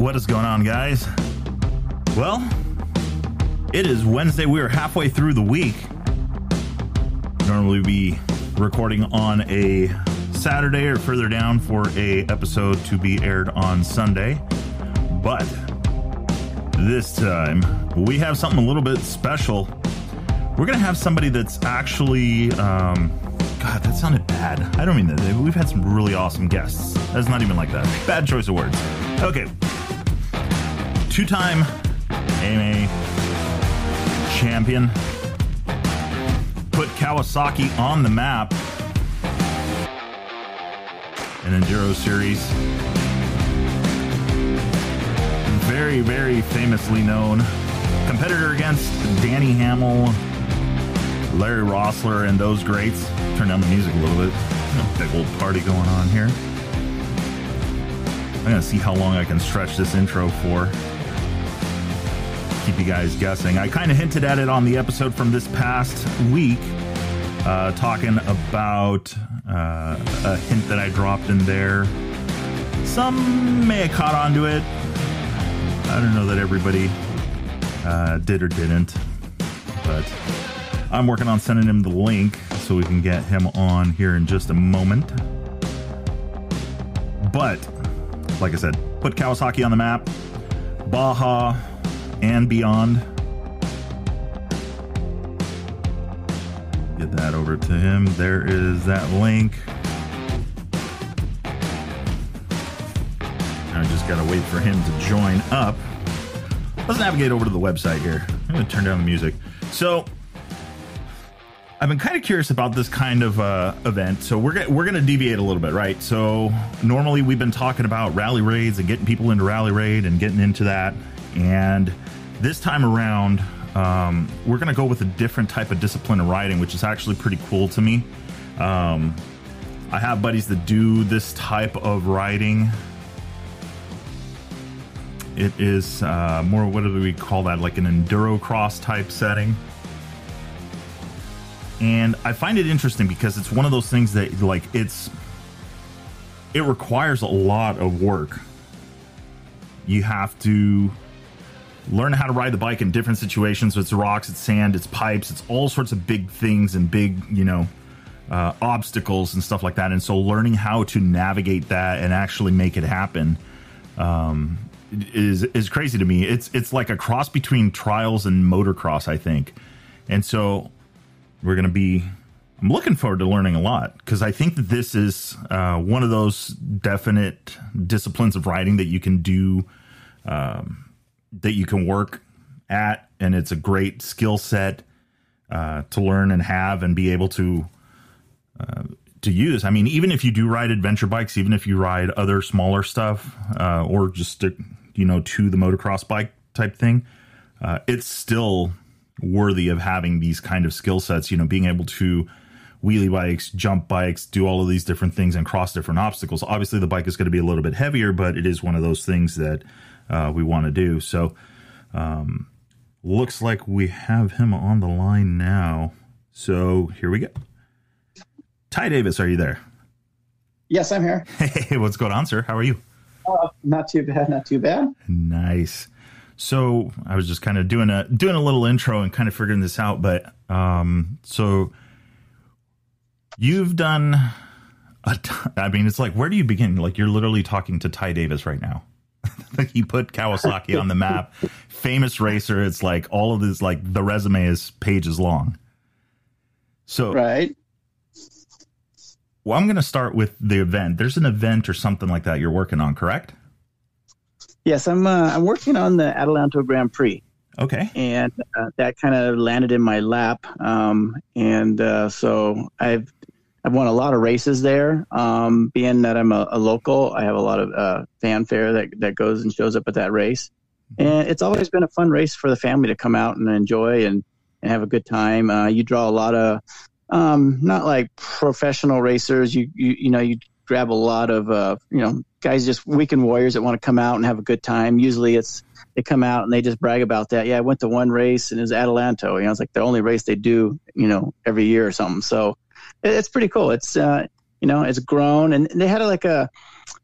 what is going on, guys? Well, it is Wednesday. We are halfway through the week. Normally, we'll be recording on a Saturday or further down for a episode to be aired on Sunday, but this time we have something a little bit special. We're gonna have somebody that's actually. Um, God, that sounded bad. I don't mean that. We've had some really awesome guests. That's not even like that. Bad choice of words. Okay. Two time AMA champion. Put Kawasaki on the map. An Enduro series. Very, very famously known. Competitor against Danny Hamel, Larry Roeseler, and those greats. Turn down the music a little bit. Big old party going on here. I'm gonna see how long I can stretch this intro for. Keep you guys guessing. I kind of hinted at it on the episode from this past week, uh, talking about uh, a hint that I dropped in there. Some may have caught on to it. I don't know that everybody uh, did or didn't, but I'm working on sending him the link so we can get him on here in just a moment. But, like I said, put Kawasaki on the map, Baja, and beyond. Get that over to him. There is that link. I just gotta wait for him to join up. Let's navigate over to the website here. I'm gonna turn down the music. So, I've been kind of curious about this kind of uh, event, so we're we're going to deviate a little bit, right? So normally we've been talking about rally raids and getting people into rally raid and getting into that, and this time around um, we're going to go with a different type of discipline of riding, which is actually pretty cool to me. Um, I have buddies that do this type of riding. It is uh, more what do we call that? Like an enduro cross type setting and I find it interesting because it's one of those things that like it's it requires a lot of work. You have to learn how to ride the bike in different situations. It's rocks, it's sand, it's pipes, it's all sorts of big things and big, you know, uh, obstacles and stuff like that. And so learning how to navigate that and actually make it happen um, is is crazy to me. It's it's like a cross between trials and motocross, I think. And so we're to be i'm looking forward to learning a lot because i think that this is uh, one of those definite disciplines of writing that you can do um, that you can work at and it's a great skill set uh, to learn and have and be able to uh, to use i mean even if you do ride adventure bikes even if you ride other smaller stuff uh, or just you know to the motocross bike type thing uh, it's still worthy of having these kind of skill sets, you know, being able to wheelie bikes, jump bikes, do all of these different things and cross different obstacles. Obviously, the bike is going to be a little bit heavier, but it is one of those things that uh, we want to do. So, um, looks like we have him on the line now. So, here we go. Ty Davis, are you there? Yes, I'm here. Hey, what's going on, sir? How are you? Uh, not too bad, not too bad. Nice. So I was just kind of doing a doing a little intro and kind of figuring this out, but um, so you've done a t- I mean, it's like where do you begin? Like you're literally talking to Ty Davis right now. you put Kawasaki on the map, famous racer. It's like all of this, like the resume is pages long. So right. Well, I'm going to start with the event. There's an event or something like that you're working on, correct? Yes, I'm. Uh, I'm working on the Adelanto Grand Prix. Okay. And uh, that kind of landed in my lap, um, and uh, so I've I've won a lot of races there. Um, being that I'm a, a, local, I have a lot of uh, fanfare that that goes and shows up at that race, mm-hmm. and it's always been a fun race for the family to come out and enjoy and, and have a good time. Uh, you draw a lot of um, not like professional racers. You you you know you grab a lot of uh, you know guys just weekend warriors that want to come out and have a good time. Usually it's they come out and they just brag about that. Yeah, I went to one race and it was Adelanto. You know, it's like the only race they do, you know, every year or something. So it's pretty cool. It's uh, you know, it's grown and they had like a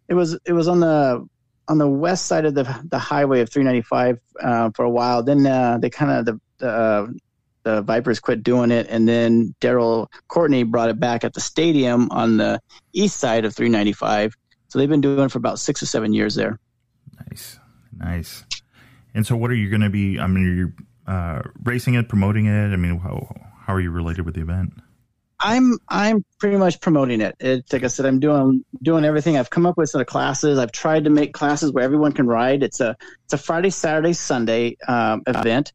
it was it was on the on the west side of the the highway of 395 uh, for a while. Then uh, they kind of the the, the Vipers quit doing it, and then Daryl Courtney brought it back at the stadium on the east side of 395. So they've been doing it for about six or seven years there. Nice, nice. And so, what are you going to be? I mean, are you uh, racing it, promoting it? I mean, how how are you related with the event? I'm I'm pretty much promoting it. It's like I said, I'm doing doing everything. I've come up with some classes. I've tried to make classes where everyone can ride. It's a it's a Friday, Saturday, Sunday um, event.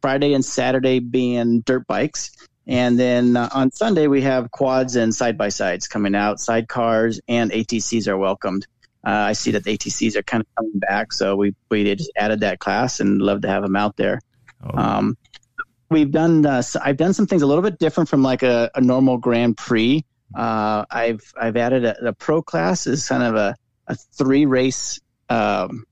Friday and Saturday being dirt bikes, and then uh, on Sunday we have quads and side by sides coming out. Sidecars and ATCs are welcomed. Uh, I see that the ATCs are kind of coming back, so we we just added that class and love to have them out there. Oh. Um, we've done uh, I've done some things a little bit different from like a, a normal Grand Prix. Uh, I've I've added a, a, pro class is kind of a, a three race um,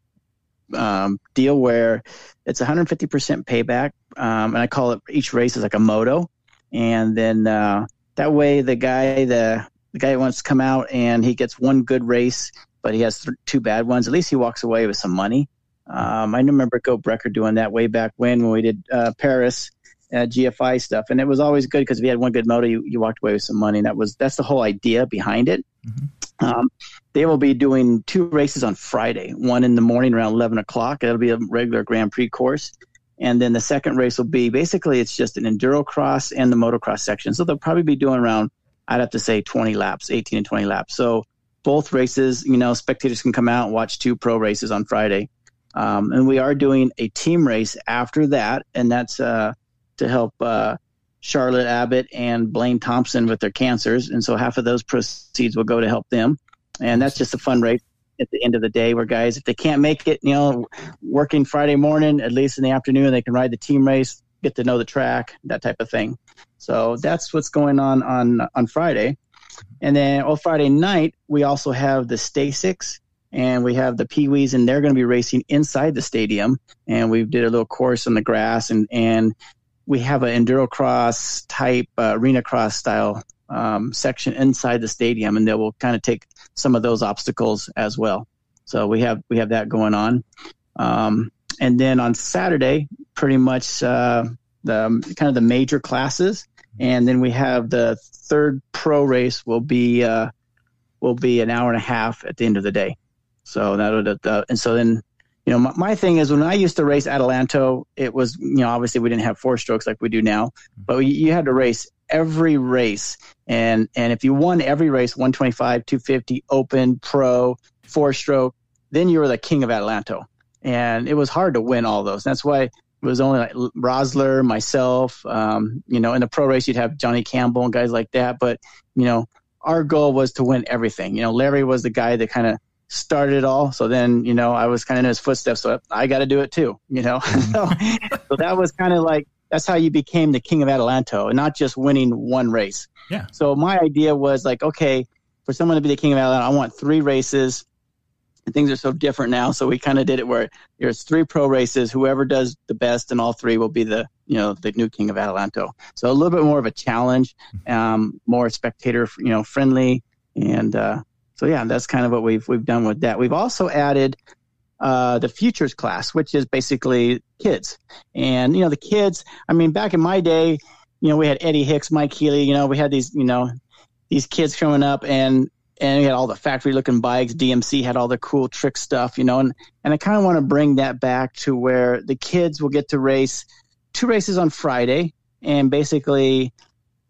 um, deal where it's 150% payback, um, and I call it each race is like a moto, and then uh, that way the guy the the guy wants to come out and he gets one good race, but he has th- two bad ones. At least he walks away with some money. Um, I remember Go Brecker doing that way back when when we did uh, Paris uh, GFI stuff, and it was always good because if you had one good moto, you, you walked away with some money. And that was that's the whole idea behind it. Mm-hmm. Um, they will be doing two races on Friday, one in the morning around eleven o'clock. It'll be a regular Grand Prix course, and then the second race will be basically it's just an enduro cross and the motocross section. So they'll probably be doing around I'd have to say twenty laps, eighteen and twenty laps. So both races, you know, spectators can come out and watch two pro races on Friday. Um, and we are doing a team race after that, and that's uh, to help uh, Charlotte Abbott and Blaine Thompson with their cancers, and so half of those proceeds will go to help them. And that's just a fun race at the end of the day, where guys, if they can't make it, you know, working Friday morning, at least in the afternoon, they can ride the team race, get to know the track, that type of thing. So that's what's going on on on Friday. And then on Friday night, we also have the STACYCs and we have the Pee Wees, and they're going to be racing inside the stadium. And we did a little course on the grass, and and we have an enduro cross type uh, arena cross style um, section inside the stadium, and they will kind of take some of those obstacles as well. So we have we have that going on, um, and then on Saturday, pretty much uh, the kind of the major classes, and then we have the third pro race will be uh, will be an hour and a half at the end of the day. So that and so then you know, my, my, thing is when I used to race Adelanto, it was, you know, obviously we didn't have four strokes like we do now, but we, you had to race every race. And, and if you won every race, 125, 250, open, pro, four stroke, then you were the king of Adelanto. And it was hard to win all those. That's why it was only like Roeseler, myself, um, you know, in the pro race, you'd have Johnny Campbell and guys like that. But, you know, our goal was to win everything. You know, Larry was the guy that kind of started it all. So then, you know, I was kind of in his footsteps. So I got to do it too, you know? so, so that was kind of like, that's how you became the king of Adelanto and not just winning one race. Yeah. So my idea was like, okay, for someone to be the king of Adelanto, I want three races. And things are so different now. So we kind of did it where there's three pro races. Whoever does the best in all three will be the, you know, the new king of Adelanto. So a little bit more of a challenge, um, more spectator, you know, friendly. And, uh, so yeah, that's kind of what we've we've done with that. We've also added uh, the futures class, which is basically kids, and you know the kids. I mean, back in my day, you know, we had Eddie Hicks, Mike Healy. You know, we had these, you know, these kids growing up, and and we had all the factory looking bikes. DMC had all the cool trick stuff, you know, and and I kind of want to bring that back to where the kids will get to race two races on Friday, and basically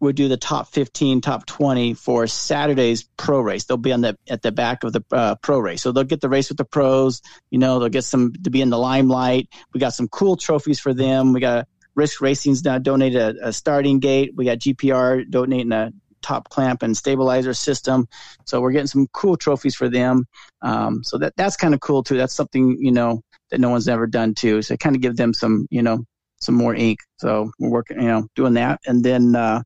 would do the top 15, top 20 for Saturday's pro race. They'll be on the at the back of the uh, pro race, so they'll get the race with the pros. You know, they'll get some to be in the limelight. We got some cool trophies for them. We got Risk Racing's now donated a, a starting gate. We got GPR donating a top clamp and stabilizer system. So we're getting some cool trophies for them. Um, so that that's kind of cool too. That's something you know that no one's ever done too. So kind of give them some you know some more ink. So we're working you know doing that, and then. Uh,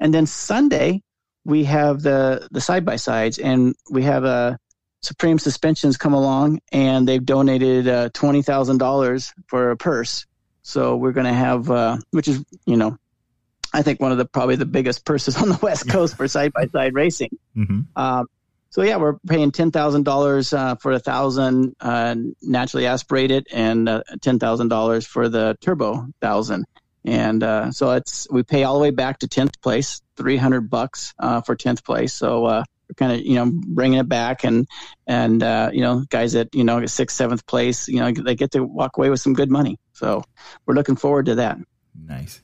and then Sunday, we have the the side by sides, and we have a uh, Supreme Suspensions come along, and they've donated uh, twenty thousand dollars for a purse. So we're going to have, uh, which is you know, I think one of the probably the biggest purses on the West Coast for side by side racing. Mm-hmm. Um, so yeah, we're paying ten thousand uh, dollars for a thousand uh, naturally aspirated and uh, ten thousand dollars for the turbo thousand. And uh, so it's we pay all the way back to tenth place, three hundred bucks uh, for tenth place. So uh, we're kind of you know bringing it back, and and you know guys that you know sixth, seventh place, you know they get to walk away with some good money. So we're looking forward to that. Nice.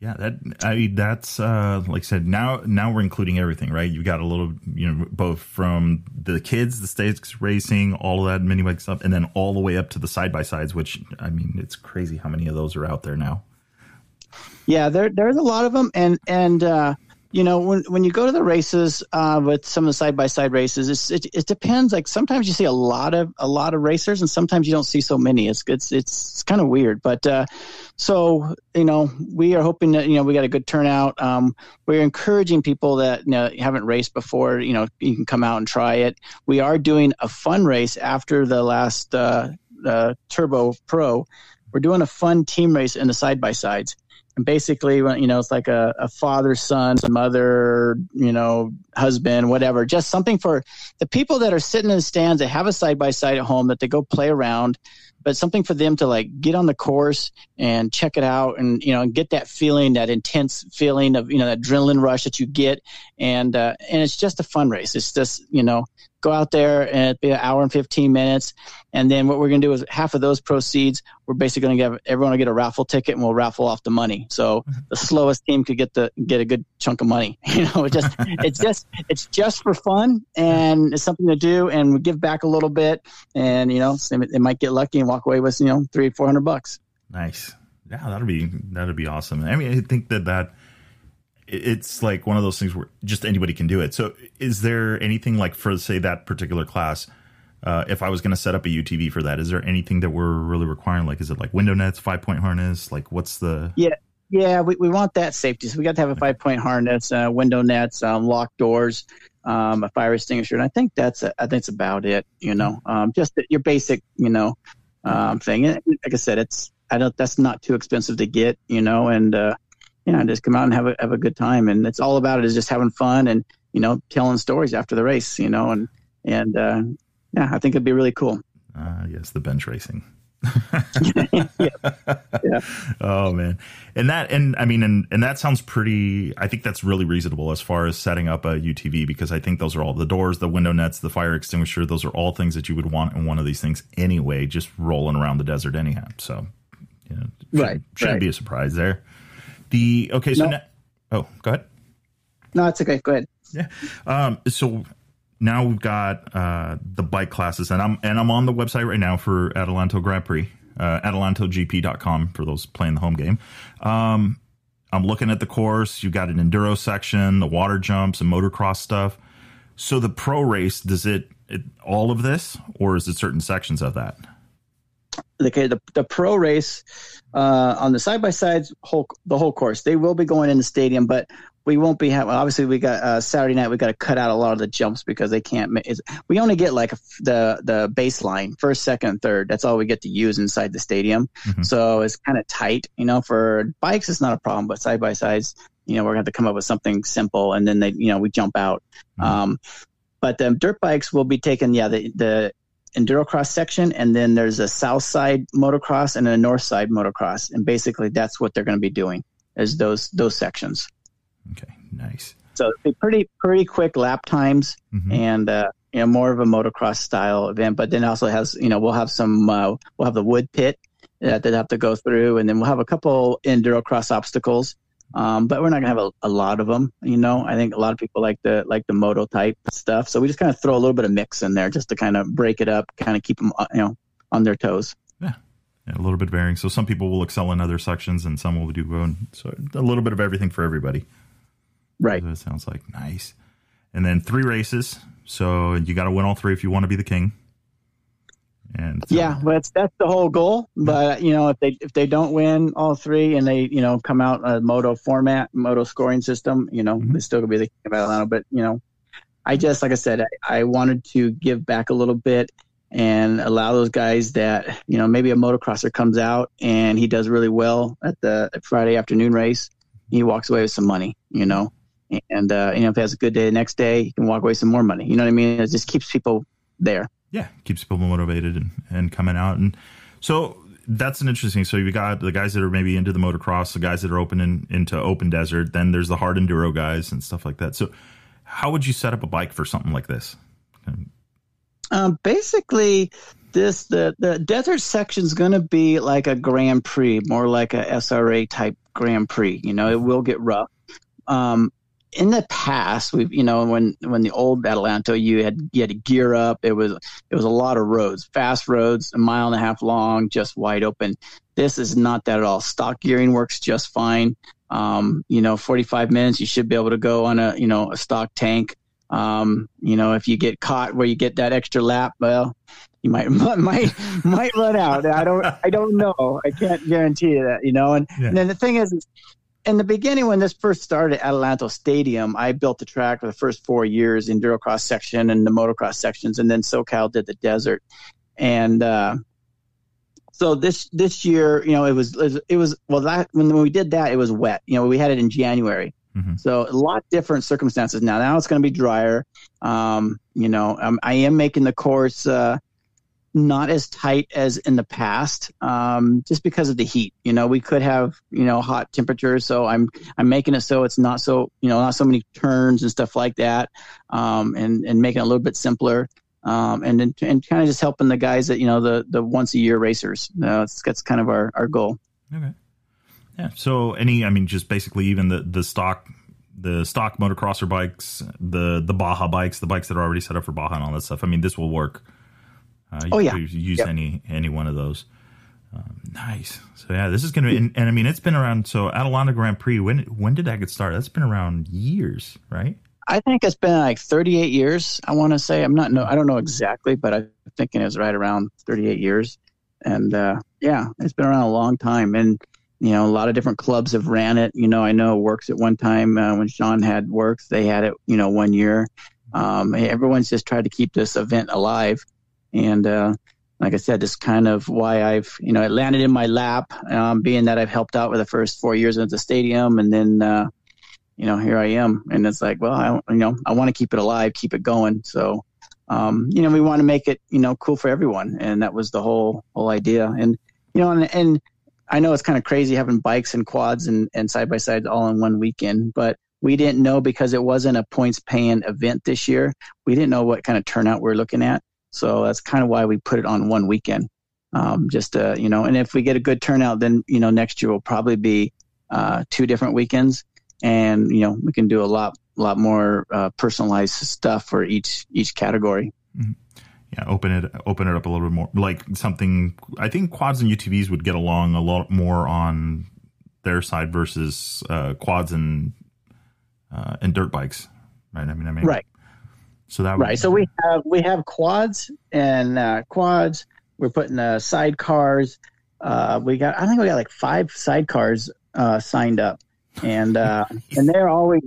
Yeah, that I mean, that's uh, like I said. Now, now we're including everything, right? You've got a little, you know, both from the kids, the stakes racing, all of that mini bike stuff, and then all the way up to the side by sides. Which I mean, it's crazy how many of those are out there now. Yeah, there there's a lot of them, and and uh, you know when when you go to the races uh, with some of the side by side races, it, it depends. Like sometimes you see a lot of a lot of racers, and sometimes you don't see so many. It's it's it's, kind of weird, but uh, so you know we are hoping that you know we got a good turnout. Um, we're encouraging people that you know haven't raced before. You know you can come out and try it. We are doing a fun race after the last uh, uh Turbo Pro. We're doing a fun team race in the side by sides and basically you know it's like a, a father son mother you know husband whatever. Just something for the people that are sitting in the stands that have a side by side at home that they go play around but something for them to like get on the course and check it out and you know and get that feeling that intense feeling of you know that adrenaline rush that you get. And uh, and it's just a fun race. It's just you know go out there and be an hour and 15 minutes. And then what we're going to do is half of those proceeds, we're basically going to give everyone to get a raffle ticket and we'll raffle off the money. So mm-hmm. the slowest team could get the, get a good chunk of money. You know, it just, it's just, it's just for fun and it's something to do and we give back a little bit and, you know, they might get lucky and walk away with, you know, three, 400 bucks. Nice. Yeah, that'll be, that'll be awesome. I mean, I think that that, it's like one of those things where just anybody can do it. So, is there anything like for say that particular class? Uh, if I was going to set up a UTV for that, is there anything that we're really requiring? Like, is it like window nets, five point harness? Like, what's the? Yeah, yeah, we, we want that safety. So we got to have a five point harness, uh, window nets, um, locked doors, um, a fire extinguisher, and I think that's a, I think it's about it. You know, um, just your basic, you know, um, thing. And like I said, it's I don't that's not too expensive to get. You know, and uh, yeah, just come out and have a have a good time. And it's all about it is just having fun and you know telling stories after the race. You know, and and uh, yeah, I think it'd be really cool. Uh, yes, the bench racing. yeah. yeah. Oh man. And that and I mean and and that sounds pretty I think that's really reasonable as far as setting up a UTV because I think those are all the doors, the window nets, the fire extinguisher, those are all things that you would want in one of these things anyway, just rolling around the desert anyhow. So you know, right. Shouldn't right. be a surprise there. The okay, so no. now, oh, go ahead. No, it's okay. Go ahead. Yeah. Um. So now we've got uh, the bike classes, and I'm and I'm on the website right now for Adelanto Grand Prix, uh, AdelantoGP.com for those playing the home game. Um, I'm looking at the course. You've got an enduro section, the water jumps, and motocross stuff. So the pro race does it, it all of this, or is it certain sections of that? Okay, the the pro race uh, on the side by sides, whole the whole course. They will be going in the stadium, but we won't be having. Obviously, we got uh, Saturday night. We got to cut out a lot of the jumps because they can't. we only get like the the baseline, first, second, third. That's all we get to use inside the stadium. Mm-hmm. So it's kind of tight. You know, for bikes, it's not a problem, but side by sides, you know, we're going to have to come up with something simple, and then they, you know, we jump out. Mm-hmm. Um, but the dirt bikes will be taking, yeah, the the enduro cross section, and then there's a south side motocross and a north side motocross, and basically that's what they're going to be doing is those those sections. Okay, nice. So pretty pretty quick lap times, mm-hmm. and uh, you know more of a motocross style event. But then also has you know we'll have some uh, we'll have the wood pit that they have to go through, and then we'll have a couple enduro cross obstacles. Um, but we're not gonna have a, a, lot of them. You know, I think a lot of people like the like the moto type stuff. So we just kind of throw a little bit of mix in there just to kind of break it up, kind of keep them uh, you know on their toes. Yeah. yeah. a little bit varying. So some people will excel in other sections, and some will do one. So a little bit of everything for everybody. Right. It sounds like nice. And then three races. So you got to win all three if you want to be the king. And so, yeah, that's that's the whole goal. But you know, if they if they don't win all three and they you know come out a moto format, moto scoring system, you know, mm-hmm. they still gonna be the king of Adelanto. But you know, I just like I said, I, I wanted to give back a little bit and allow those guys that you know maybe a motocrosser comes out and he does really well at the Friday afternoon race, he walks away with some money, you know, And uh, you know, if he has a good day the next day, he can walk away some more money. You know what I mean? It just keeps people there. Yeah, keeps people motivated and, and coming out. And so that's an interesting. So you got the guys that are maybe into the motocross, the guys that are open in, into open desert. Then there's the hard enduro guys and stuff like that. So how would you set up a bike for something like this? Um, basically, this the the desert section is going to be like a Grand Prix, more like a SRA type Grand Prix. You know, it will get rough. Um, in the past, we've you know when when the old Adelanto, you had you had to gear up. It was it was a lot of roads, fast roads, a mile and a half long, just wide open. This is not that at all. Stock gearing works just fine. Um, you know, 45 minutes, you should be able to go on a you know a stock tank. Um, you know, if you get caught where you get that extra lap, well, you might might might run out. I don't I don't know. I can't guarantee you that. You know, and, yeah. and then the thing is, is in the beginning when this first started at Adelanto Stadium, I built the track for the first four years, endurocross section and the motocross sections, and then SoCal did the desert. And uh, so this this year, you know, it was it was well that when, when we did that, it was wet. You know, we had it in January. Mm-hmm. So a lot different circumstances now. Now it's going to be drier. Um, you know, um, I am making the course uh, not as tight as in the past, um, just because of the heat. You know, we could have you know hot temperatures, so I'm I'm making it so it's not so you know not so many turns and stuff like that, um, and and making it a little bit simpler. Um, and and kind of just helping the guys that you know the the once a year racers. Uh, that's kind of our our goal. Okay. Yeah. So any, I mean, just basically even the the stock the stock motocrosser bikes, the the Baja bikes, the bikes that are already set up for Baja and all that stuff. I mean, this will work uh, oh yeah, use yep. any any one of those. Um, nice. So yeah, this is gonna be, and, and, I mean, it's been around. So Adelanto Grand Prix, when when did that get started? That's been around years, right? I think it's been like 38 years. I want to say I'm not no, I don't know exactly, but I'm thinking it was right around 38 years. And uh, yeah, it's been around a long time, and you know, a lot of different clubs have ran it. You know, I know Works at one time uh, when Sean had Works, they had it. You know, one year. Um, everyone's just tried to keep this event alive and uh, like I said, this kind of why I've, you know, it landed in my lap, um, being that I've helped out with the first four years at the stadium. And then, uh, you know, here I am. And it's like, well, I, you know, I want to keep it alive, keep it going. So, um, you know, we want to make it, you know, cool for everyone. And that was the whole, whole idea. And, you know, and, and I know it's kind of crazy having bikes and quads and, and side by side all in one weekend, but we didn't know because it wasn't a points paying event this year. We didn't know what kind of turnout we we're looking at. So that's kind of why we put it on one weekend. Um, just uh, you know, and if we get a good turnout, then you know next year will probably be uh, two different weekends, and you know we can do a lot lot more uh, personalized stuff for each each category. Mm-hmm. Yeah, open it open it up a little bit more, like something. I think quads and UTVs would get along a lot more on their side versus uh, quads and uh, and dirt bikes, right? I mean, I mean, right. So that right. So we have we have quads and uh, quads. We're putting uh, sidecars. Uh, we got I think we got like five sidecars uh, signed up, and uh, and they're always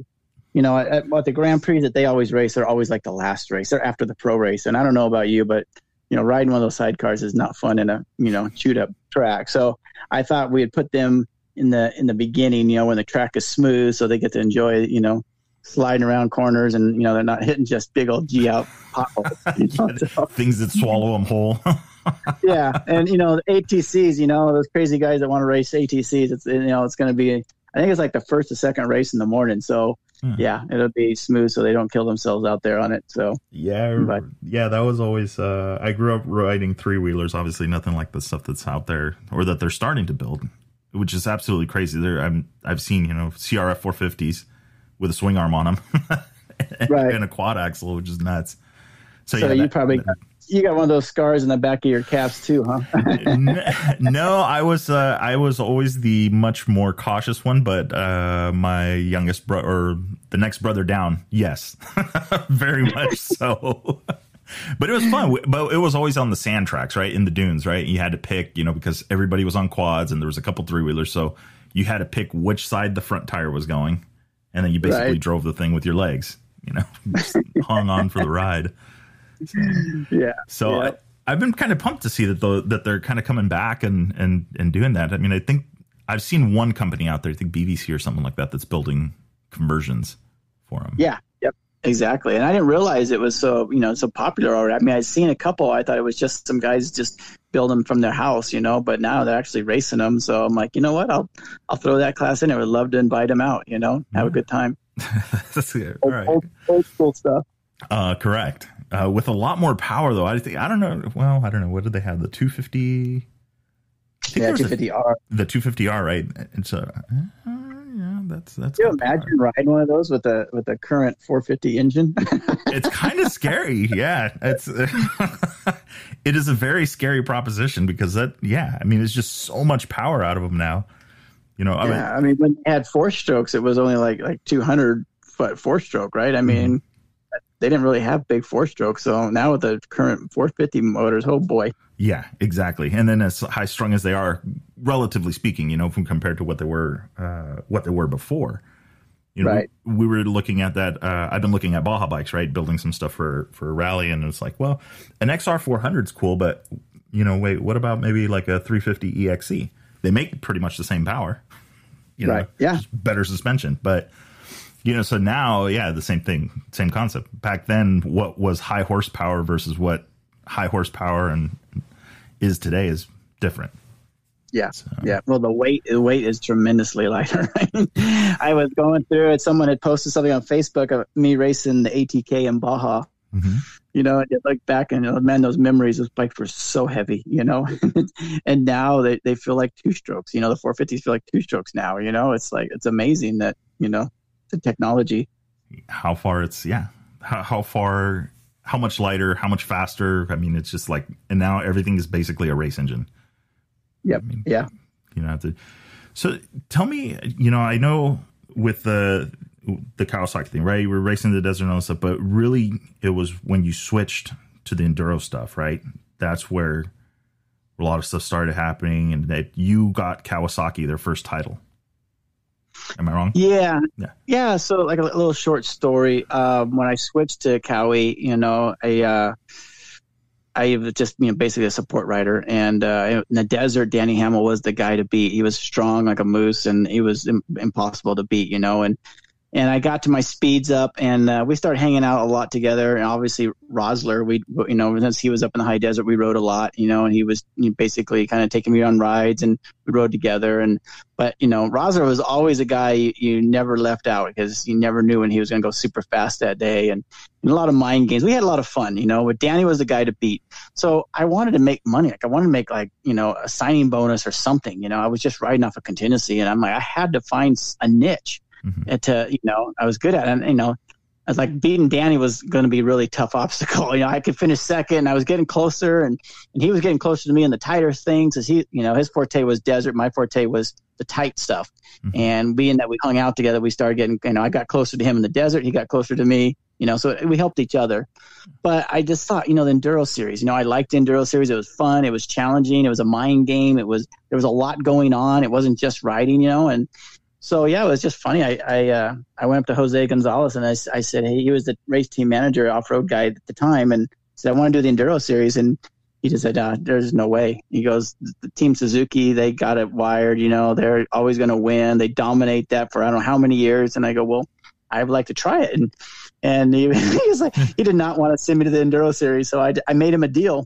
you know at, at the Grand Prix that they always race. They're always like the last race. They're after the pro race. And I don't know about you, but you know riding one of those sidecars is not fun in a you know chewed up track. So I thought we had put them in the in the beginning. You know when the track is smooth, so they get to enjoy you know sliding around corners and you know they're not hitting just big old G out potholes. You know, so. Things that swallow them whole. yeah, and you know the ATCs, you know those crazy guys that want to race ATCs. It's you know it's going to be. I think it's like the first or second race in the morning. So hmm. yeah, it'll be smooth so they don't kill themselves out there on it. So yeah, but, yeah, that was always. Uh, I grew up riding three wheelers. Obviously, nothing like the stuff that's out there or that they're starting to build, which is absolutely crazy. There, I'm I've seen you know CRF 450s with a swing arm on them, right, and a quad axle, which is nuts. So, so yeah, you that, probably that, you got one of those scars in the back of your calves too, huh? no, I was uh, I was always the much more cautious one, but uh, my youngest brother or the next brother down, yes, very much so. but it was fun. But it was always on the sand tracks, right in the dunes, right? You had to pick, you know, because everybody was on quads and there was a couple three wheelers, so you had to pick which side the front tire was going and then you basically right. drove the thing with your legs. You know, hung on for the ride. So, yeah. So yeah. I, have been kind of pumped to see that the, that they're kind of coming back and and and doing that. I mean, I think I've seen one company out there, I think BVC or something like that, that's building conversions for them. Yeah, yep, exactly. And I didn't realize it was so you know so popular already. I mean, I'd seen a couple. I thought it was just some guys just build them from their house, you know. But now they're actually racing them. So I'm like, you know what? I'll I'll throw that class in. I would love to invite them out. You know, have a good time. That's good. All right. Old, old school stuff. Uh, correct. Uh, with a lot more power, though. I think I don't know. Well, I don't know. What did they have? The 250. Yeah, 250R. The 250R, right? It's a. Uh, that's that's. Can you imagine power. riding one of those with a with a current 450 engine? it's kind of scary. Yeah, it's. it is a very scary proposition because that. Yeah, I mean, it's just so much power out of them now. You know, I yeah, mean, I mean, when they had four strokes, it was only like like 200 foot four stroke, right? I mean. Mm-hmm they didn't really have big four strokes. So now with the current 450 motors, oh boy. Yeah, exactly. And then as high strung as they are, relatively speaking, you know, from compared to what they were, uh, what they were before. You know, right. we, we, were looking at that. Uh, I've been looking at Baja bikes, right? Building some stuff for for rally, and it's like, well, an XR 400 is cool, but you know, wait, what about maybe like a 350 EXC? They make pretty much the same power, you know, right. yeah, better suspension, but you know, so now, yeah, the same thing, same concept. Back then, what was high horsepower versus what high horsepower and is today is different. Yeah, so. yeah. Well, the weight the weight is tremendously lighter. I was going through it. Someone had posted something on Facebook of me racing the ATK in Baja. Mm-hmm. You know, and look back and oh, man, those memories. Those bikes were so heavy. You know, and now they, they feel like two strokes. You know, the 450s feel like two strokes now. You know, it's like it's amazing that you know the technology. How far it's yeah. How, how far? How much lighter? How much faster? I mean, it's just like and now everything is basically a race engine. Yep. I mean, yeah. You know, have to. So tell me, you know, I know with the the Kawasaki thing, right? You were racing the desert and all stuff, but really it was when you switched to the enduro stuff, right? That's where a lot of stuff started happening, and that you got Kawasaki their first title. Am I wrong? Yeah. Yeah. Yeah. So, like a little short story. Um, when I switched to Kawi, you know, I, uh, I was just, you know, basically a support rider. And uh, in the desert, Danny Hamel was the guy to beat. He was strong like a moose and he was Im- impossible to beat, you know. And and I got to my speeds up, and uh, we started hanging out a lot together. And obviously, Roeseler, we, you know, since he was up in the high desert, we rode a lot, you know, and he was you know, basically kind of taking me on rides, and we rode together. And but you know, Roeseler was always a guy you, you never left out because you never knew when he was going to go super fast that day, and, and, a lot of mind games. We had a lot of fun, you know. But Danny was the guy to beat, so I wanted to make money. Like I wanted to make like you know a signing bonus or something. You know, I was just riding off a contingency, and I'm like, I had to find a niche mm-hmm. to you know I was good at it. And, you know, I was like beating Danny was going to be a really tough obstacle. You know, I could finish second. I was getting closer, and and he was getting closer to me in the tighter things. As he, you know, his forte was desert. My forte was the tight stuff. Mm-hmm. And being that we hung out together, we started getting. You know, I got closer to him in the desert. He got closer to me. You know, so we helped each other. But I just thought, you know, the enduro series. You know, I liked the enduro series. It was fun. It was challenging. It was a mind game. It was there was a lot going on. It wasn't just riding. You know, and so yeah, it was just funny. I I, uh, I went up to Jose Gonzalez and I, I said, hey, he was the race team manager, off road guy at the time, and said I want to do the enduro series, and he just said, uh, "There's no way." He goes, "The team Suzuki, they got it wired. You know, they're always going to win. They dominate that for I don't know how many years." And I go, "Well, I would like to try it." And and he, he was like, he did not want to send me to the enduro series, so I I made him a deal,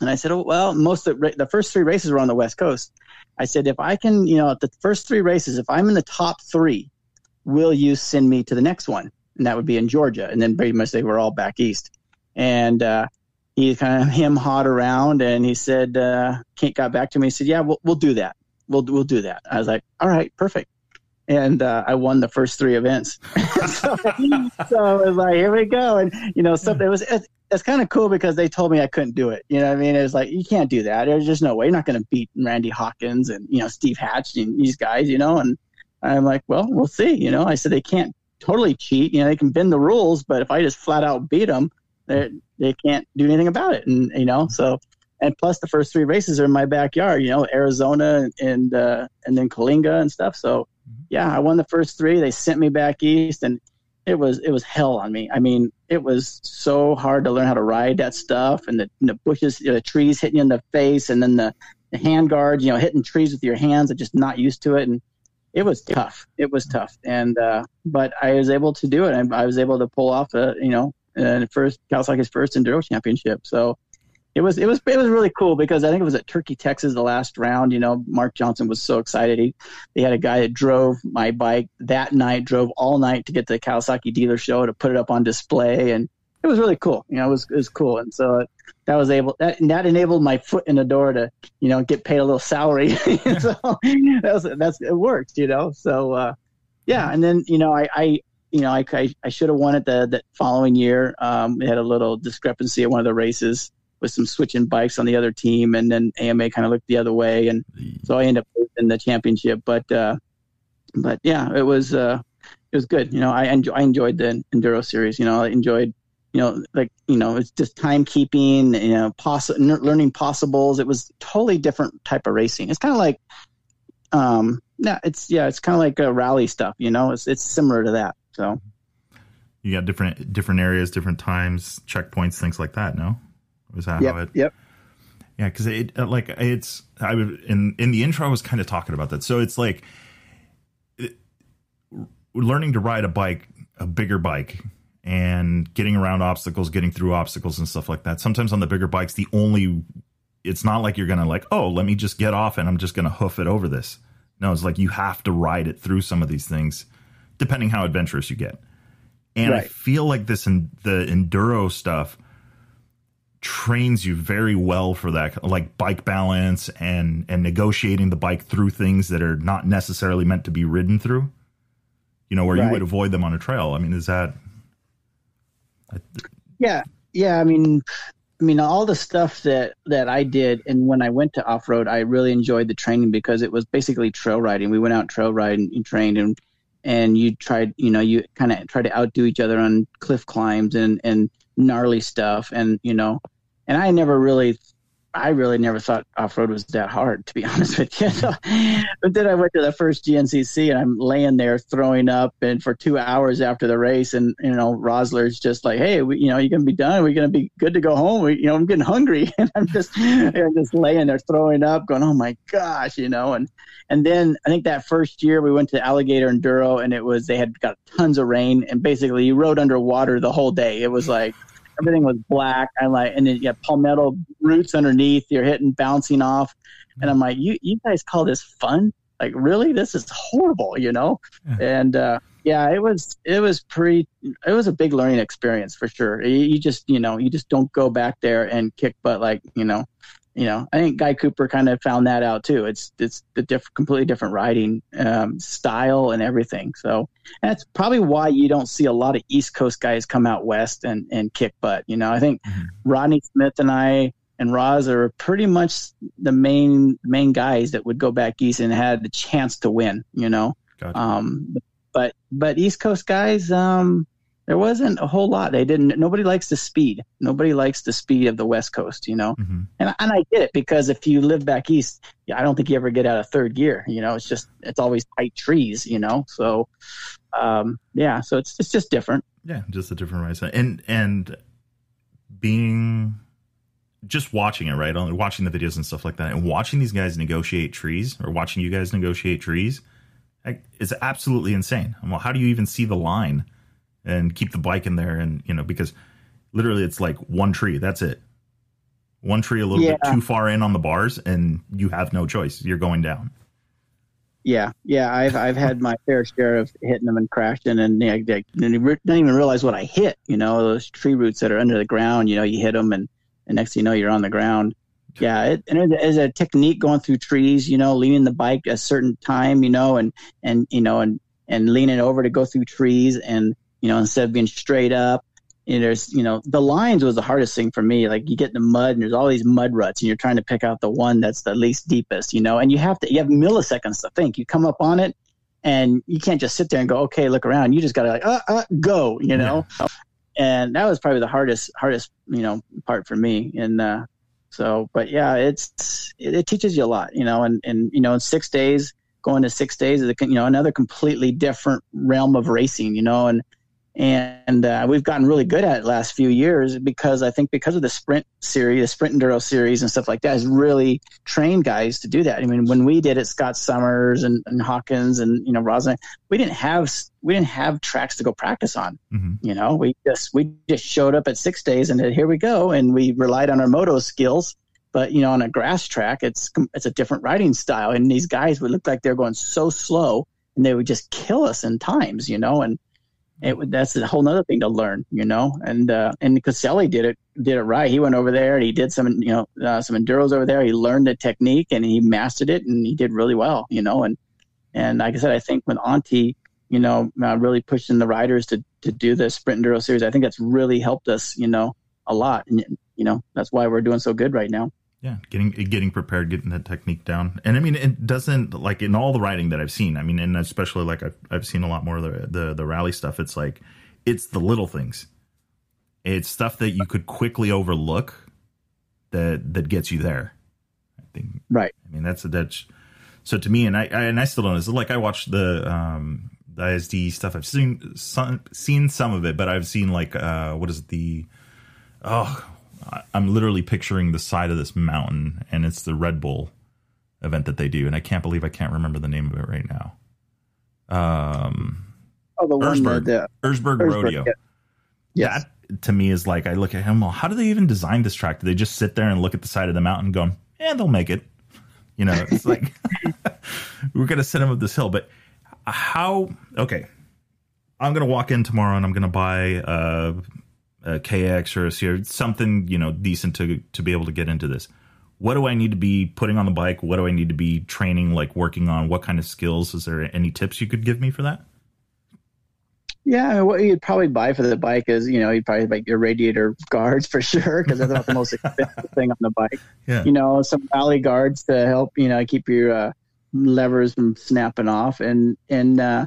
and I said, "Oh well, most of the, the first three races were on the West Coast." I said, if I can, you know, at the first three races, if I'm in the top three, will you send me to the next one? And that would be in Georgia. And then pretty much they were all back east. And uh, he kind of him hawed around and he said, uh, Kent got back to me. He said, yeah, we'll, we'll do that. We'll, we'll do that. I was like, all right, perfect. And uh, I won the first three events. so, so it was like, here we go. And, you know, something it was, that's kind of cool because they told me I couldn't do it. You know I mean? It was like, you can't do that. There's just no way. You're not going to beat Randy Hawkins and, you know, Steve Hatch and these guys, you know? And I'm like, well, we'll see. You know, I said, they can't totally cheat. You know, they can bend the rules, but if I just flat out beat them, they, they can't do anything about it. And, you know, so, and plus the first three races are in my backyard, you know, Arizona and, uh, and then Coalinga and stuff. So. Yeah, I won the first three. They sent me back east and, it was it was hell on me. I mean, it was so hard to learn how to ride that stuff, and the, the bushes, you know, the trees hitting you in the face, and then the, the hand guards, you know, hitting trees with your hands. I'm just not used to it, and it was tough. It was tough, and uh, but I was able to do it. and I was able to pull off a you know uh, first Kawasaki's first enduro championship. So it was it was it was really cool because I think it was at Turkey, Texas, the last round. You know, Mark Johnson was so excited. He they had a guy that drove my bike that night, drove all night to get to the Kawasaki dealer show to put it up on display, and it was really cool. You know, it was it was cool, and so that was able that that enabled my foot in the door to you know get paid a little salary. so that was that's it worked. You know, so uh, yeah, and then you know I, I you know I I, I should have won it the the following year. Um, we had a little discrepancy at one of the races with some switching bikes on the other team, and then AMA kind of looked the other way, and so I ended up in the championship. But uh, but yeah, it was uh, it was good. You know, I enjoy, I enjoyed the enduro series. You know, I enjoyed you know, like you know, it's just timekeeping, you know, learning possibles. It was totally different type of racing. It's kind of like, um, yeah, it's yeah, it's kind of like a rally stuff. You know, it's it's similar to that. So you got different different areas, different times, checkpoints, things like that. No, was that yep, how it? Yep. Yeah, because it uh, like it's I in in the intro I was kind of talking about that. So it's like it, learning to ride a bike, a bigger bike and getting around obstacles, getting through obstacles and stuff like that. Sometimes on the bigger bikes, the only it's not like you're gonna like, oh, let me just get off and I'm just gonna hoof it over this. No, it's like you have to ride it through some of these things, depending how adventurous you get. And right. I feel like this in the enduro stuff trains you very well for that, like bike balance and and negotiating the bike through things that are not necessarily meant to be ridden through. You know, where right. you would avoid them on a trail. I mean, is that yeah, yeah. I mean, I mean, all the stuff that that I did, and when I went to off road, I really enjoyed the training because it was basically trail riding. We went out trail riding and trained, and and you tried, you know, you kind of try to outdo each other on cliff climbs and and gnarly stuff, and you know, and I never really I really never thought off road was that hard, to be honest with you. So, but then I went to the first GNCC and I'm laying there throwing up, and for two hours after the race, and you know Roeseler's just like, "Hey, we, you know, you're gonna be done? We're gonna be good to go home? We, you know, I'm getting hungry, and I'm just, I'm just laying there throwing up, going, "Oh my gosh," you know, and and then I think that first year we went to Alligator Enduro, and it was they had got tons of rain, and basically you rode underwater the whole day. It was like everything was black. I like, and then you have palmetto roots underneath. You're hitting, bouncing off, and I'm like, you you guys call this fun? Like, really? This is horrible, you know? Yeah. And uh, yeah, it was it was pretty. It was a big learning experience for sure. You, you just you know you just don't go back there and kick butt like you know you know, I think Guy Cooper kind of found that out too. It's it's the diff- completely different riding um, style and everything. So that's probably why you don't see a lot of East Coast guys come out west and, and kick butt. You know, I think mm-hmm. Rodney Smith and I and Roz are pretty much the main main guys that would go back east and had the chance to win. You know, gotcha. um, but but East Coast guys, um, there wasn't a whole lot. They didn't. Nobody likes the speed. Nobody likes the speed of the West Coast, you know. Mm-hmm. And and I get it because if you live back east, I don't think you ever get out of third gear. You know, it's just it's always tight trees, you know. So, um, yeah. So it's it's just different. Yeah, just a different mindset. And and being just watching it, right? Watching the videos and stuff like that, and watching these guys negotiate trees, or watching you guys negotiate trees, it's absolutely insane. Well, how do you even see the line? And keep the bike in there and you know because literally it's like one tree that's it. One tree a little yeah. bit too far in on the bars and you have no choice you're going down. Yeah yeah i've i've had my fair share of hitting them and crashing and they didn't even realize what i hit you know those tree roots that are under the ground you know you hit them and the next thing you know you're on the ground. Yeah. It, and is a technique going through trees you know leaning the bike a certain time you know and and you know and and leaning over to go through trees and you know, instead of being straight up. And there's, you know, the lines was the hardest thing for me. Like you get in the mud and there's all these mud ruts and you're trying to pick out the one that's the least deepest, you know, and you have to, you have milliseconds to think. You come up on it and you can't just sit there and go, okay, look around. You just got to like, uh, uh, go, you know? Yeah. And that was probably the hardest, hardest, you know, part for me. And, uh, so, but yeah, it's, it, it teaches you a lot, you know, and, and, you know, in six days, going to six days is, a, you know, another completely different realm of racing, you know, and, and uh, we've gotten really good at it last few years because I think because of the sprint series, the sprint enduro series and stuff like that has really trained guys to do that. I mean, when we did it, Scott Summers and, and Hawkins and you know Roslin, we didn't have we didn't have tracks to go practice on. Mm-hmm. You know, we just we just showed up at six days and here we go, and we relied on our moto skills. But you know, on a grass track, it's it's a different riding style, and these guys would look like they're going so slow, and they would just kill us in times. You know, and it that's a whole other thing to learn, you know. And uh, and Caselli did it did it right. He went over there and he did some you know uh, some enduros over there. He learned the technique and he mastered it and he did really well, you know. And and like I said, I think when Auntie, you know, uh, really pushing the riders to to do the sprint enduro series, I think that's really helped us, you know, a lot. And you know, that's why we're doing so good right now yeah getting getting prepared getting that technique down. And i mean it doesn't like in all the writing that i've seen i mean and especially like i've, I've seen a lot more of the, the the rally stuff it's like it's the little things. It's stuff that you could quickly overlook that that gets you there i think. Right. I mean that's a that's so to me and i, I and i still don't know like i watched the um the isd stuff i've seen some seen some of it but i've seen like uh what is it the oh I'm literally picturing the side of this mountain, and it's the Red Bull event that they do, and I can't believe I can't remember the name of it right now. Um, oh, the one Erzberg, the, Erzberg, Erzberg Rodeo. Yeah. Yes. That to me is like I look at him. Well, how do they even design this track? Do they just sit there and look at the side of the mountain, going, "Yeah, they'll make it." You know, it's like we're gonna send them up this hill, but how? Okay, I'm gonna walk in tomorrow and I'm gonna buy uh, a KX or a CR, something you know decent to to be able to get into this. What do I need to be putting on the bike? What do I need to be training, like working on? What kind of skills? Is there any tips you could give me for that? Yeah, what you'd probably buy for the bike is, you know, you'd probably buy your radiator guards for sure because that's not the most expensive thing on the bike. Yeah. You know, some rally guards to help, you know, keep your uh, levers from snapping off, and and uh,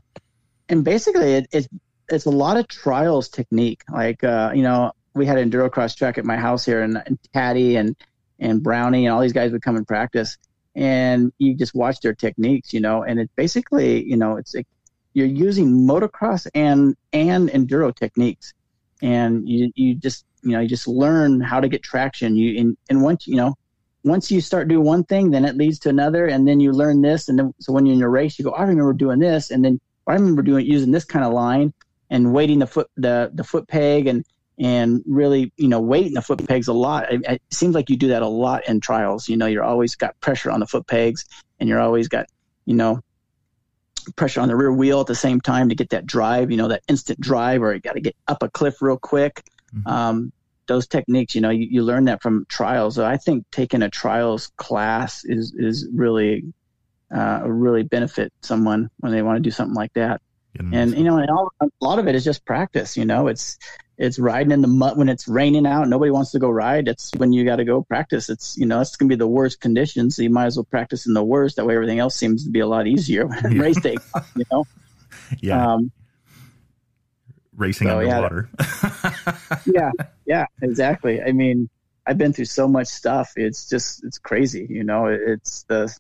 and basically it, it's it's a lot of trials technique. Like uh, you know, we had an endurocross track at my house here, and, and Taddy and and Brownie and all these guys would come and practice, and you just watch their techniques, you know. And it's basically, you know, it's you're using motocross and and enduro techniques, and you you just you know you just learn how to get traction. You and, and once you know once you start doing one thing, then it leads to another, and then you learn this, and then so when you're in your race, you go, I remember doing this, and then I remember doing using this kind of line, and weighting the foot the the foot peg and and really you know weighting the foot pegs a lot. It, it, seems like you do that a lot in trials. You know, you're always got pressure on the foot pegs, and you're always got you know pressure on the rear wheel at the same time to get that drive. You know, that instant drive, or you got to get up a cliff real quick. Mm-hmm. Um, those techniques, you know, you, you learn that from trials. So I think taking a trials class is is really uh, really benefit someone when they want to do something like that and you know, and all, a lot of it is just practice. You know, it's it's riding in the mud when it's raining out. Nobody wants to go ride. It's when you got to go practice. It's you know, it's gonna be the worst conditions, so you might as well practice in the worst. That way, everything else seems to be a lot easier. Yeah. Race day, you know. Yeah. Um, Racing so, underwater. Yeah, yeah, yeah, exactly. I mean, I've been through so much stuff. It's just it's crazy. You know, it's the